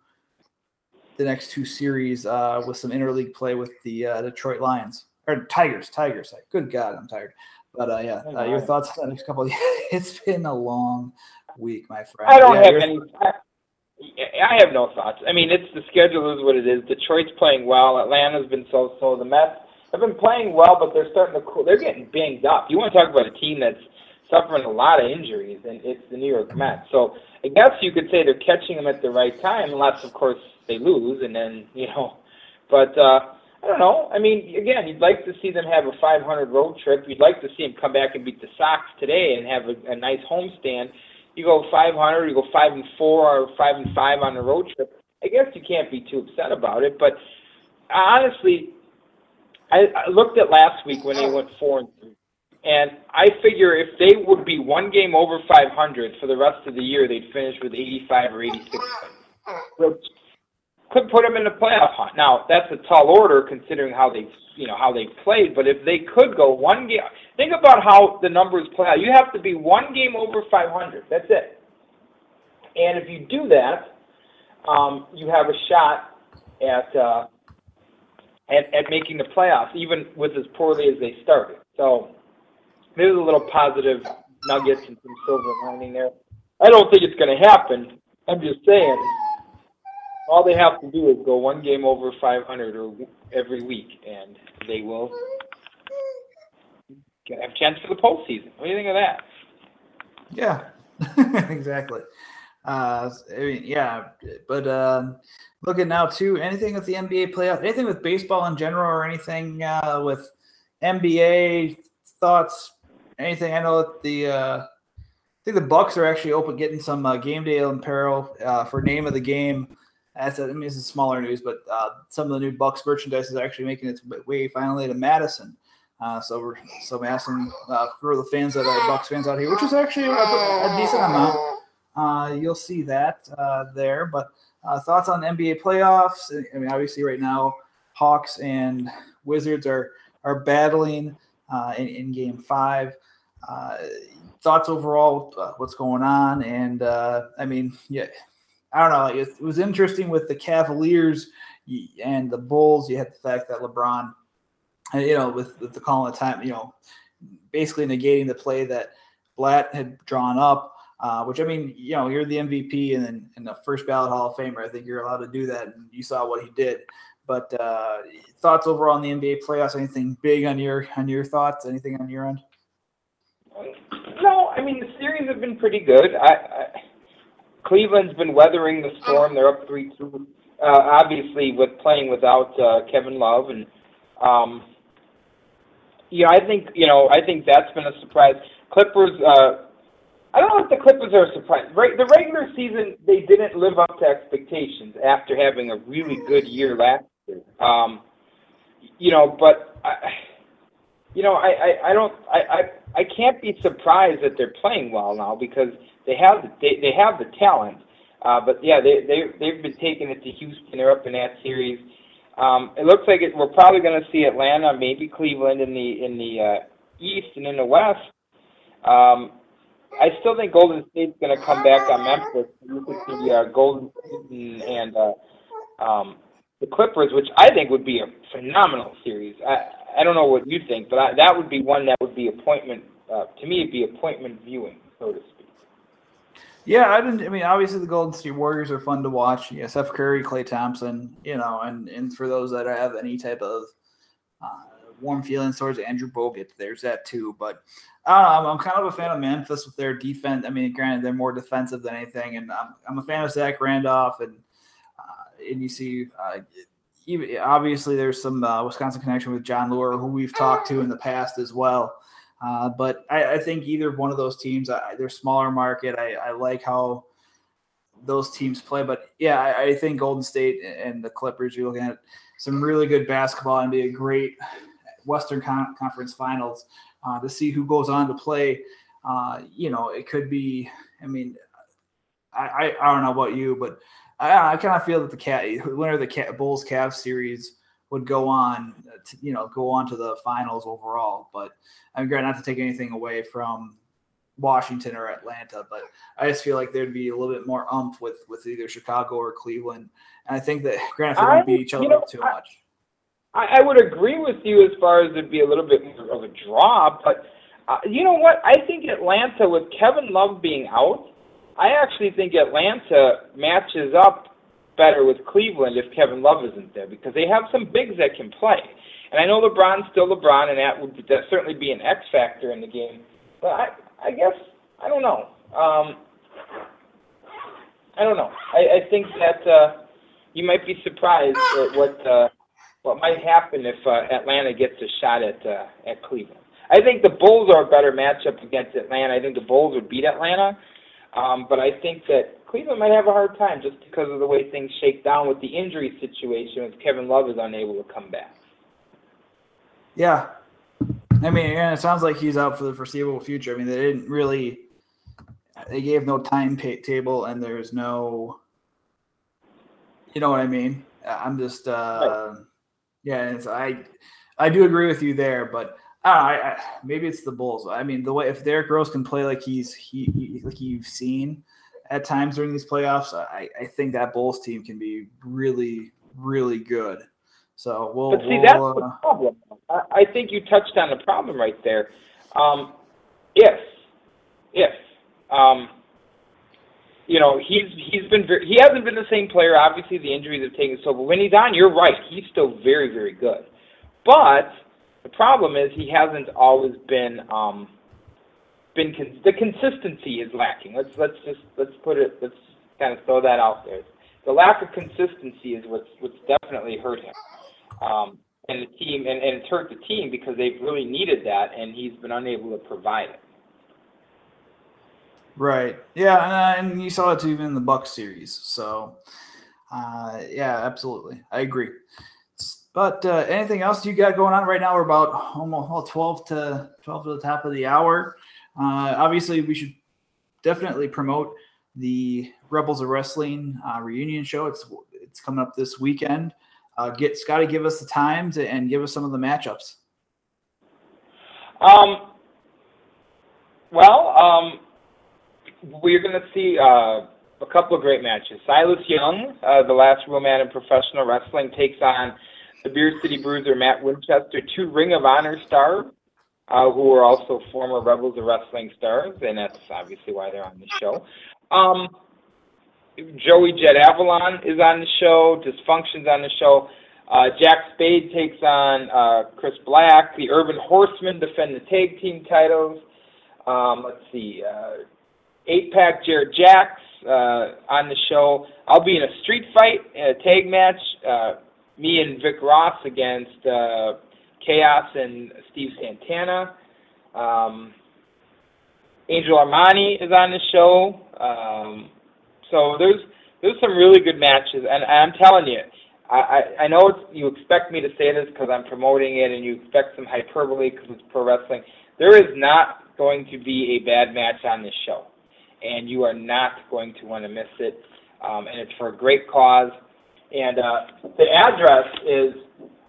S1: the next two series uh, with some interleague play with the uh, Detroit Lions or Tigers. Tigers. Good God, I'm tired. But uh, yeah, uh, your thoughts on the next couple. Of, (laughs) it's been a long week, my friend.
S4: I don't
S1: yeah,
S4: have any. I, have no thoughts. I mean, it's the schedule is what it is. Detroit's playing well. Atlanta's been so-so. The Mets have been playing well, but they're starting to cool. They're getting banged up. You want to talk about a team that's suffering a lot of injuries, and it's the New York Mets. So I guess you could say they're catching them at the right time, unless of course they lose, and then (laughs) you know. But uh, I don't know. I mean, again, you'd like to see them have a 500 road trip. You'd like to see them come back and beat the Sox today and have a, a nice homestand. You go 500, you go five and four or five and five on the road trip. I guess you can't be too upset about it. But honestly, I, I looked at last week when they went four and three, and I figure if they would be one game over 500 for the rest of the year, they'd finish with 85 or 86 which could put them in the playoff hunt. Now that's a tall order considering how they you know how they played. But if they could go one game, think about how the numbers play out. You have to be one game over 500. That's it. And if you do that, um, you have a shot at, uh, at at making the playoffs, even with as poorly as they started. So there's a little positive nuggets and some silver lining there. I don't think it's going to happen. I'm just saying all they have to do is go one game over 500 or every week, and they will have a chance for the postseason. What do you think of that?
S1: Yeah, (laughs) exactly. Uh, I mean, yeah, but um, looking now too, anything with the NBA playoff, anything with baseball in general, or anything uh, with NBA thoughts, anything. I know that the uh, I think the Bucks are actually open, getting some uh, game day apparel uh, for name of the game as I mean, is smaller news, but uh, some of the new Bucks merchandise is actually making its way finally to Madison. Uh, so we're so Madison uh, for the fans that are Bucks fans out here, which is actually a, a decent amount. Uh, you'll see that uh, there. But uh, thoughts on NBA playoffs? I mean, obviously, right now, Hawks and Wizards are are battling in, in, Game Five. thoughts overall, what's going on? And I mean, yeah I don't know. It, was interesting with the Cavaliers and the Bulls. You had the fact that LeBron, you know, with, with the call of time, you know, basically negating the play that Blatt had drawn up. Uh, which I mean, you know, you're the MVP and then and the first ballot Hall of Famer. I think you're allowed to do that, and you saw what he did. But uh, thoughts overall on the NBA playoffs? Anything big on your on your thoughts? Anything on your end?
S4: No, I mean the series have been pretty good. I, I Cleveland's been weathering the storm. They're up three two. uh, obviously with playing without uh, Kevin Love, and um, know, I think you know, I think that's been a surprise. Clippers. Uh, I don't know if the Clippers are surprised. Right, the regular season they didn't live up to expectations after having a really good year last year. Um, you know, but I, you know, I, I, I don't, I, I, I can't be surprised that they're playing well now because they have the, they, they have the talent. Uh, but yeah, they they they've been taking it to Houston. They're up in that series. Um, it looks like it, we're probably going to see Atlanta, maybe Cleveland in the in the uh, East and in the West. Um, I still think Golden State's going to come back on Memphis. You could see uh, Golden State and uh, um, the Clippers, which I think would be a phenomenal series. I I don't know what you think, but I, that would be one that would be appointment uh, to me. It'd be appointment viewing, so to speak.
S1: Yeah, I didn't. I mean, obviously the Golden State Warriors are fun to watch. Yeah, Steph Curry, Klay Thompson, you know, and and for those that have any type of uh, warm feelings towards Andrew Bogut, there's that too. But um, I'm kind of a fan of Memphis with their defense. I mean, granted, they're more defensive than anything, and I'm, I'm a fan of Zach Randolph, and uh, and you see, uh, even, obviously there's some uh, Wisconsin connection with Jon Leuer, who we've talked to in the past as well. Uh, but I, I, think either one of those teams, I, they're smaller market. I, I, like how those teams play. But yeah, I, think Golden State and the Clippers, you're looking at some really good basketball and be a great Western Con- Conference Finals uh, to see who goes on to play. Uh, you know, it could be, I mean, I, I, don't know about you, but I, I kind of feel that the cat winner of the cat, Bulls Cavs series would go on to, you know, go on to the finals overall. But I'm great not to take anything away from Washington or Atlanta, but I just feel like there'd be a little bit more umph with with either Chicago or Cleveland. And I think that granted they don't beat each other know, up too I, much.
S4: I, I would agree with you as far as it'd be a little bit more of a draw, but uh, you know what? I think Atlanta with Kevin Love being out, I actually think Atlanta matches up better with Cleveland if Kevin Love isn't there because they have some bigs that can play. And I know LeBron's still LeBron, and that would certainly be an X factor in the game. But I, I guess I don't know. Um, I don't know. I, I think that uh, you might be surprised at what uh, what might happen if uh, Atlanta gets a shot at uh, at Cleveland. I think the Bulls are a better matchup against Atlanta. I think the Bulls would beat Atlanta, um, but I think that Cleveland might have a hard time just because of the way things shake down with the injury situation if Kevin Love is unable to come back.
S1: Yeah. I mean, it sounds like he's out for the foreseeable future. I mean, they didn't really, they gave no timetable and there's no, you know what I mean? I'm just, uh, right. yeah, I, I do agree with you there, but I, I, maybe it's the Bulls. I mean, the way if Derrick Rose can play like he's he, he like you've seen, at times during these playoffs, I, I think that Bulls team can be really, really good. So we'll.
S4: But see,
S1: we'll,
S4: that's uh, the problem. I I think you touched on the problem right there. Um, if, if, um, you know, he's he's been very, he hasn't been the same player. Obviously, the injuries have taken so. But when he's on, you're right. He's still very, very good. But the problem is he hasn't always been. Um, been con- the consistency is lacking. Let's let's just let's put it let's kind of throw that out there. The lack of consistency is what's what's definitely hurt him. Um, and the team and, and it's hurt the team because they've really needed that and he's been unable to provide it.
S1: Right. Yeah, and, uh, and you saw it even in the Buck series. So uh, yeah, absolutely. I agree. But uh, anything else you got going on right now? We're about almost well, 12 to 12 to the top of the hour. Uh, obviously, we should definitely promote the Rebels of Wrestling uh, reunion show. It's it's coming up this weekend. Uh, get Scotty, give us the times and give us some of the matchups.
S4: Um. Well, um, we're going to see uh, a couple of great matches. Silas Young, uh, the last real man in professional wrestling, takes on the Beer City Bruiser Matt Winchester, two Ring of Honor stars uh, who are also former Rebels of Wrestling stars, and that's obviously why they're on the show. Um, Joey Jet Avalon is on the show. Dysfunction's on the show. Uh, Jack Spade takes on uh, Chris Black. The Urban Horsemen defend the tag team titles. Um, let's see. Uh, Eight Pack Jared Jacks uh, on the show. I'll be in a street fight, a tag match. Uh, me and Vic Ross against uh, Chaos and Steve Santana. Um, Angel Armani is on the show. Um, so there's there's some really good matches, and I'm telling you, I, I, I know you expect me to say this because I'm promoting it, and you expect some hyperbole because it's pro wrestling. There is not going to be a bad match on this show, and you are not going to want to miss it. Um, and it's for a great cause. And uh, the address is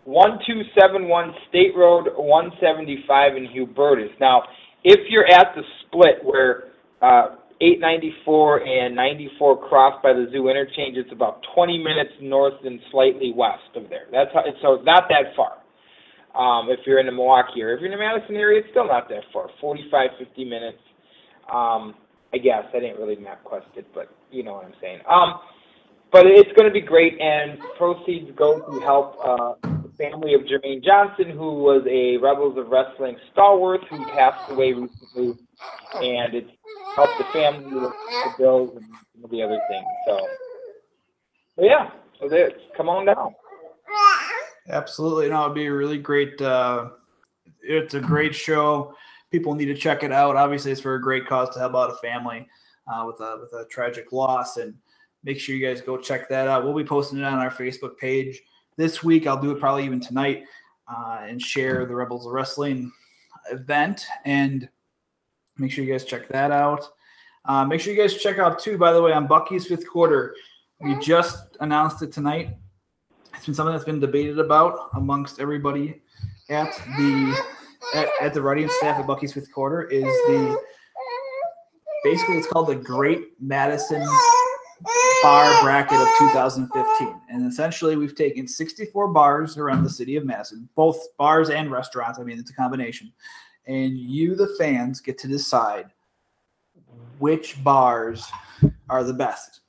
S4: 1271 State Road 175 in Hubertus. Now, if you're at the split where uh, 894 and 94 cross by the zoo interchange, it's about 20 minutes north and slightly west of there. That's how, so not that far. Um, if you're in the Milwaukee area, if you're in the Madison area, it's still not that far. 45, 50 minutes. Um, I guess I didn't really map quest it, but you know what I'm saying. Um, but it's going to be great, and proceeds go to help uh, family of Jermaine Johnson, who was a Rebels of Wrestling stalwart who passed away recently, and it's helped the family with the bills and some of the other things. So, but yeah, so there, come on down.
S1: Absolutely. No, it'd be a really great. Uh, it's a great show. People need to check it out. Obviously, it's for a great cause to help out a family uh, with a with a tragic loss, and make sure you guys go check that out. We'll be posting it on our Facebook page this week. I'll do it probably even tonight uh, and share the Rebels of Wrestling event and make sure you guys check that out. Uh, make sure you guys check out too. By the way, on Bucky's fifth quarter, we just announced it tonight. It's been something that's been debated about amongst everybody at the at, at the writing staff at Bucky's fifth quarter. Is the basically it's called the Great Madison Bar Bracket of 2015, and essentially we've taken 64 bars around the city of Madison, both bars and restaurants. I mean, it's a combination, and you, the fans, get to decide which bars are the best.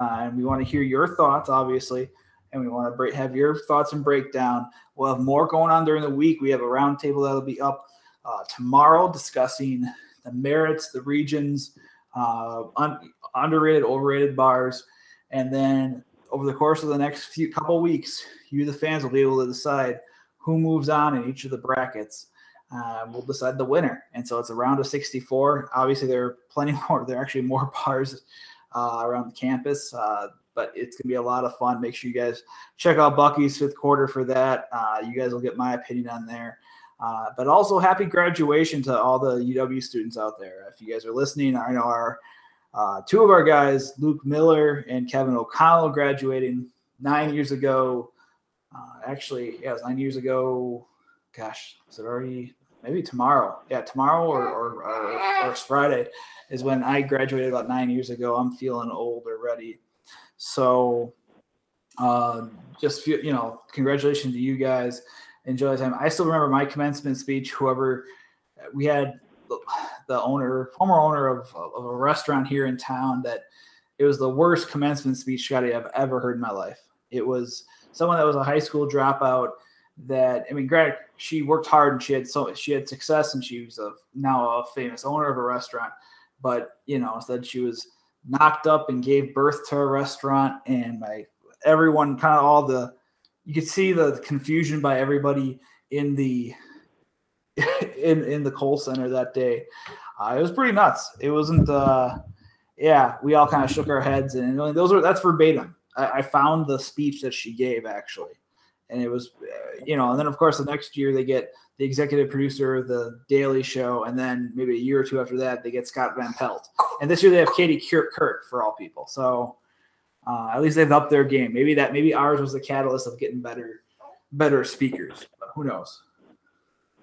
S1: Uh, and we want to hear your thoughts, obviously and we want to break, have your thoughts and breakdown. We'll have more going on during the week. We have a roundtable that'll be up uh, tomorrow discussing the merits, the regions, uh, un- underrated, overrated bars, and then over the course of the next few couple weeks, you the fans will be able to decide who moves on in each of the brackets. Uh, we'll decide the winner, and so it's a round of 64. Obviously, there are plenty (laughs) more. There are actually more bars uh, around the campus. Uh, but it's gonna be a lot of fun. Make sure you guys check out Bucky's fifth quarter for that. Uh, you guys will get my opinion on there. Uh, but also happy graduation to all the UW students out there. If you guys are listening, I know our uh, two of our guys, Luke Miller and Kevin O'Connell, graduating nine years ago. Uh, actually, yeah, it was nine years ago. Gosh, is it already? Maybe tomorrow. Yeah, tomorrow or or, or, or Friday is when I graduated about nine years ago. I'm feeling old already. So uh, just feel, you know, congratulations to you guys. Enjoy the time. I still remember my commencement speech. Whoever we had, the owner, former owner of, of a restaurant here in town, that it was the worst commencement speech Scotty I've ever heard in my life. It was someone that was a high school dropout. That I mean, granted, she worked hard and she had so she had success and she was a now a famous owner of a restaurant. But you know, said she was knocked up and gave birth to a restaurant and my everyone kind of all the you could see the confusion by everybody in the (laughs) in in the Kohl Center that day. Uh, it was pretty nuts. It wasn't. Uh, yeah, we all kind of shook our heads, and those are that's verbatim. I, I found the speech that she gave actually, and it was, uh, you know, and then of course the next year they get the executive producer of the Daily Show, and then maybe a year or two after that, they get Scott Van Pelt. And this year they have Katie Couric for all people. So uh, at least they've upped their game. Maybe that maybe ours was the catalyst of getting better better speakers. But who knows?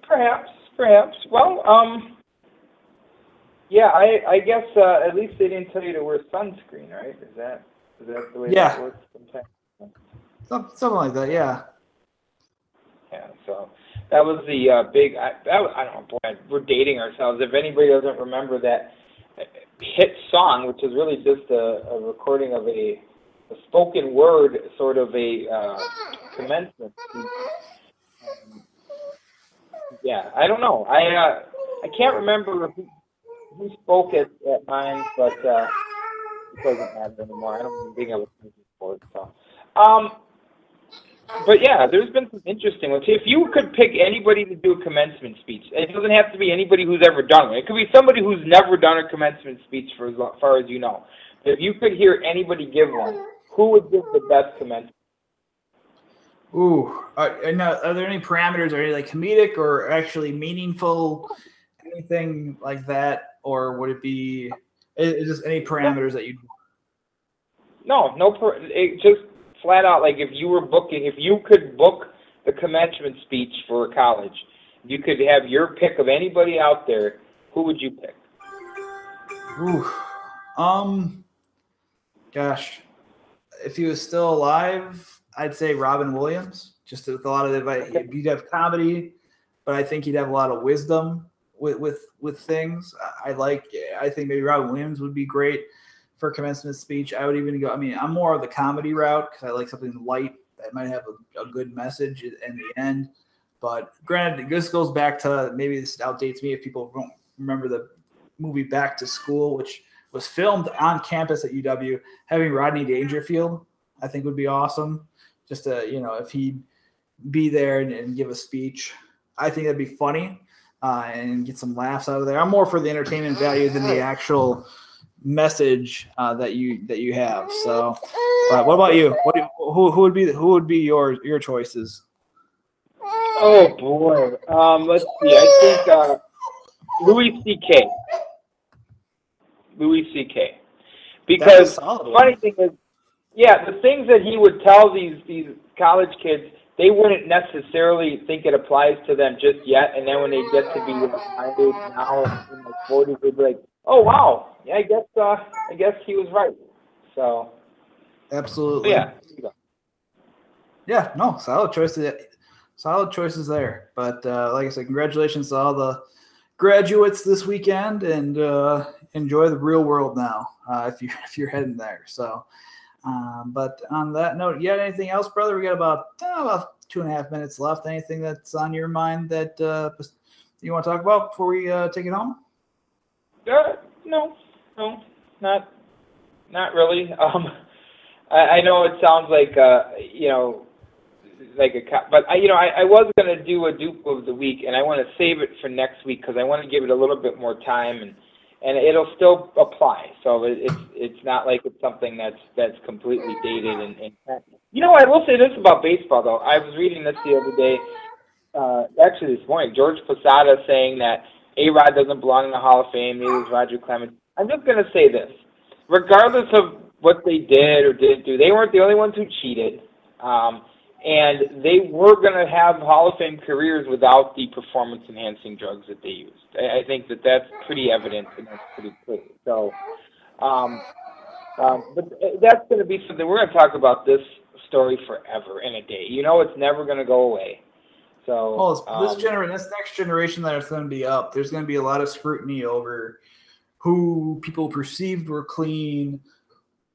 S4: Perhaps, perhaps. Well, um, yeah, I I guess uh, at least they didn't tell you to wear sunscreen, right? Is that is that the way
S1: yeah.
S4: that works sometimes?
S1: something like that, yeah.
S4: Yeah. So that was the uh, big. I, that, I don't know. Boy, we're dating ourselves. If anybody doesn't remember that hit song, which is really just a, a recording of a, a, spoken word, sort of a uh, commencement. (laughs) Um, yeah, I don't know. I uh, I can't remember who, who spoke at, at mine, but uh, it doesn't matter anymore. I don't think I was thinking for it. So, um, but yeah, there's been some interesting ones. If you could pick anybody to do a commencement speech, it doesn't have to be anybody who's ever done it. It could be somebody who's never done a commencement speech for as far as you know. If you could hear anybody give one, who would give the best commencement?
S1: Ooh, are, are, now, are there any parameters? Are any like comedic or actually meaningful? Anything like that, or would it be is, is just any parameters that you?
S4: No, no. It just flat out like if you were booking, if you could book the commencement speech for a college, you could have your pick of anybody out there. Who would you pick?
S1: Ooh, um, gosh, if he was still alive, I'd say Robin Williams. Just with a lot of advice, he'd have comedy, but I think he'd have a lot of wisdom with with with things. I I like. I think maybe Robin Williams would be great for commencement speech. I would even go. I mean, I'm more of the comedy route because I like something light that might have a, a good message in the end. But granted, this goes back to maybe this outdates me if people don't remember the movie Back to School, which was filmed on campus at UW. Having Rodney Dangerfield, I think, would be awesome. Just to you know, if he'd be there and, and give a speech, I think that'd be funny uh, and get some laughs out of there. I'm more for the entertainment value than the actual message uh, that you that you have. So, what about you? What do, who who would be who would be your your choices?
S4: Oh boy. Um, let's see. I think uh, Louis C.K. Louis C.K. Because the funny thing is, yeah, the things that he would tell these these college kids, they wouldn't necessarily think it applies to them just yet. And then when they get to be my age now, in their forties, they'd be like, "Oh wow, yeah, I guess uh, I guess he was right." So
S1: Absolutely.
S4: yeah,
S1: Yeah, no, solid choices. Solid choices there. But uh, like I said, congratulations to all the graduates this weekend, and uh, enjoy the real world now uh, if you (laughs) if you're heading there. So, um, but on that note, you got anything else, brother? We got about uh, about two and a half minutes left. Anything that's on your mind that uh, you want to talk about before we uh, take it home?
S4: Uh, no, no, not, not really. (laughs) Um, I, I know it sounds like uh, you know, like a, co- but I, you know, I, I was gonna do a dupe of the week, and I want to save it for next week because I want to give it a little bit more time, and and it'll still apply. So it, it's it's not like it's something that's that's completely dated and, and you know, I will say this about baseball though. I was reading this the other day, uh, actually this morning. George Posada saying that a Rod doesn't belong in the Hall of Fame, neither does Roger Clemens. I'm just to say this. Regardless of what they did or didn't do, they weren't the only ones who cheated. Um, and they were going to have Hall of Fame careers without the performance enhancing drugs that they used. I, I think that that's pretty evident and that's pretty clear. So, um, um, but that's going to be something we're going to talk about this story forever and a day. You know, it's never going to go away. So,
S1: Well,
S4: um,
S1: this generation, this next generation that is going to be up, there's going to be a lot of scrutiny over who people perceived were clean.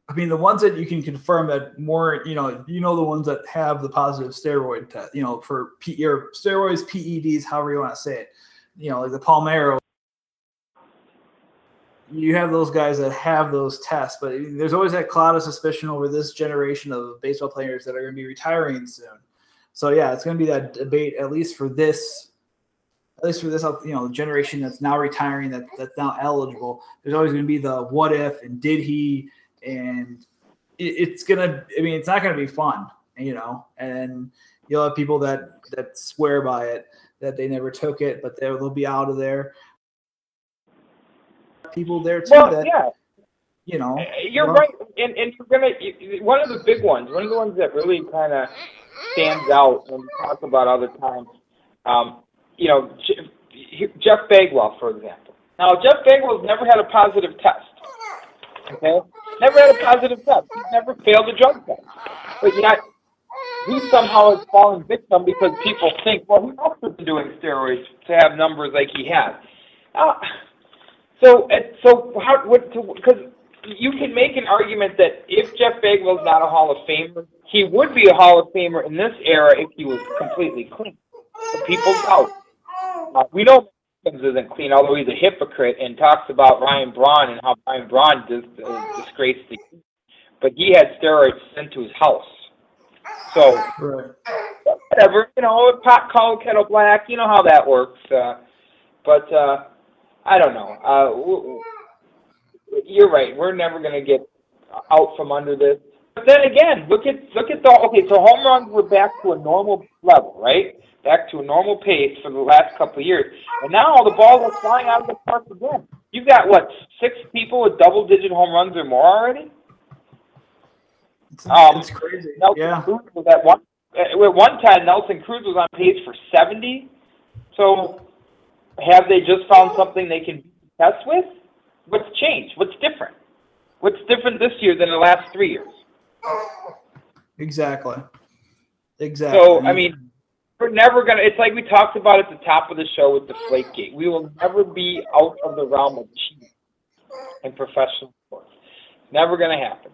S1: I mean, the ones that you can confirm that more, you know, you know, the ones that have the positive steroid test, you know, for P, steroids, PEDs, however you want to say it, you know, like the Palmeiro. You have those guys that have those tests, but there's always that cloud of suspicion over this generation of baseball players that are going to be retiring soon. So yeah, it's going to be that debate at least for this, at least for this you know generation that's now retiring that that's now eligible. There's always going to be the what if and did he and it, it's gonna. I mean, it's not to be fun, you know. And you'll have people that that swear by it that they never took it, but they'll they'll be out of there. People there too
S4: well,
S1: that
S4: yeah,
S1: you know.
S4: You're
S1: well,
S4: right, and and you're gonna one of the big ones, one of the ones that really kind of stands out when we talk about all the time. Um, you know, Jeff Bagwell, for example. Now, Jeff Bagwell's never had a positive test. Okay, never had a positive test. He's never failed a drug test, but yet he somehow has fallen victim because people think, well, who else has been doing steroids to have numbers like he has? Uh, so, so how? What? Because you can make an argument that if Jeff Bagwell's not a Hall of Famer, he would be a Hall of Famer in this era if he was completely clean. But people doubt. Uh, we Williams isn't clean, although he's a hypocrite and talks about Ryan Braun and how Ryan Braun dis- uh, disgraced the. But he had steroids sent to his house. So
S1: Right.
S4: whatever, you know, pot called kettle black. You know how that works. Uh, but uh, I don't know. Uh, w- w- you're right. We're never going to get out from under this. But then again, look at look at the okay. So home runs were back to a normal level, right? Back to a normal pace for the last couple of years, and now all the balls are flying out of the park again. You've got what six people with double-digit home runs or more already.
S1: It's,
S4: Um,
S1: it's crazy.
S4: Nelson
S1: Yeah.
S4: Cruz was at one at one time. Nelson Cruz was on pace for seventy. So, have they just found something they can test with? What's changed? What's different? What's different this year than the last three years?
S1: Exactly. Exactly.
S4: So, I mean, we're never gonna. It's like we talked about at the top of the show with the Flakegate. We will never be out of the realm of cheating in professional sports. Never gonna happen.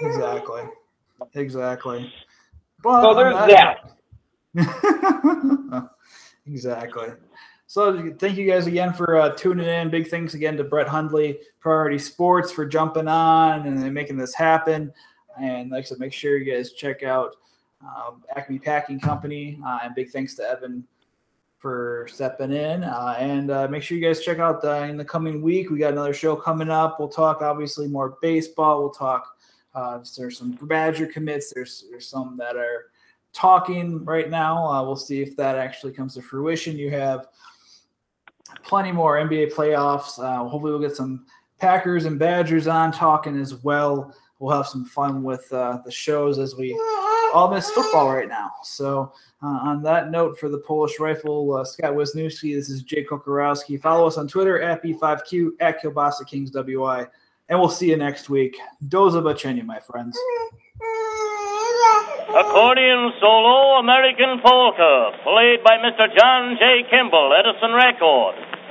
S1: Exactly. Exactly. But
S4: So there's
S1: that. (laughs) exactly. So thank you guys again for uh, tuning in. Big thanks again to Brett Hundley, Priority Sports, for jumping on and making this happen. And like I said, make sure you guys check out um, Acme Packing Company. Uh, and big thanks to Evan for stepping in. Uh, and uh, make sure you guys check out uh, in the coming week. We got another show coming up. We'll talk obviously more baseball. We'll talk. Uh, there's some Badger commits. There's there's some that are talking right now. Uh, we'll see if that actually comes to fruition. You have plenty more NBA playoffs. Uh, hopefully, we'll get some Packers and Badgers on talking as well. We'll have some fun with uh, the shows as we all miss football right now. So, uh, on that note, for the Polish Rifle, uh, Scott Wisniewski, this is Jake Kocorowski. Follow us on Twitter at B5Q, at Kielbasa Kings WI, and we'll see you next week. Doza Bacenia, my friends.
S7: Accordion solo American polka, played by Mr. John J. Kimmel, Edison Record.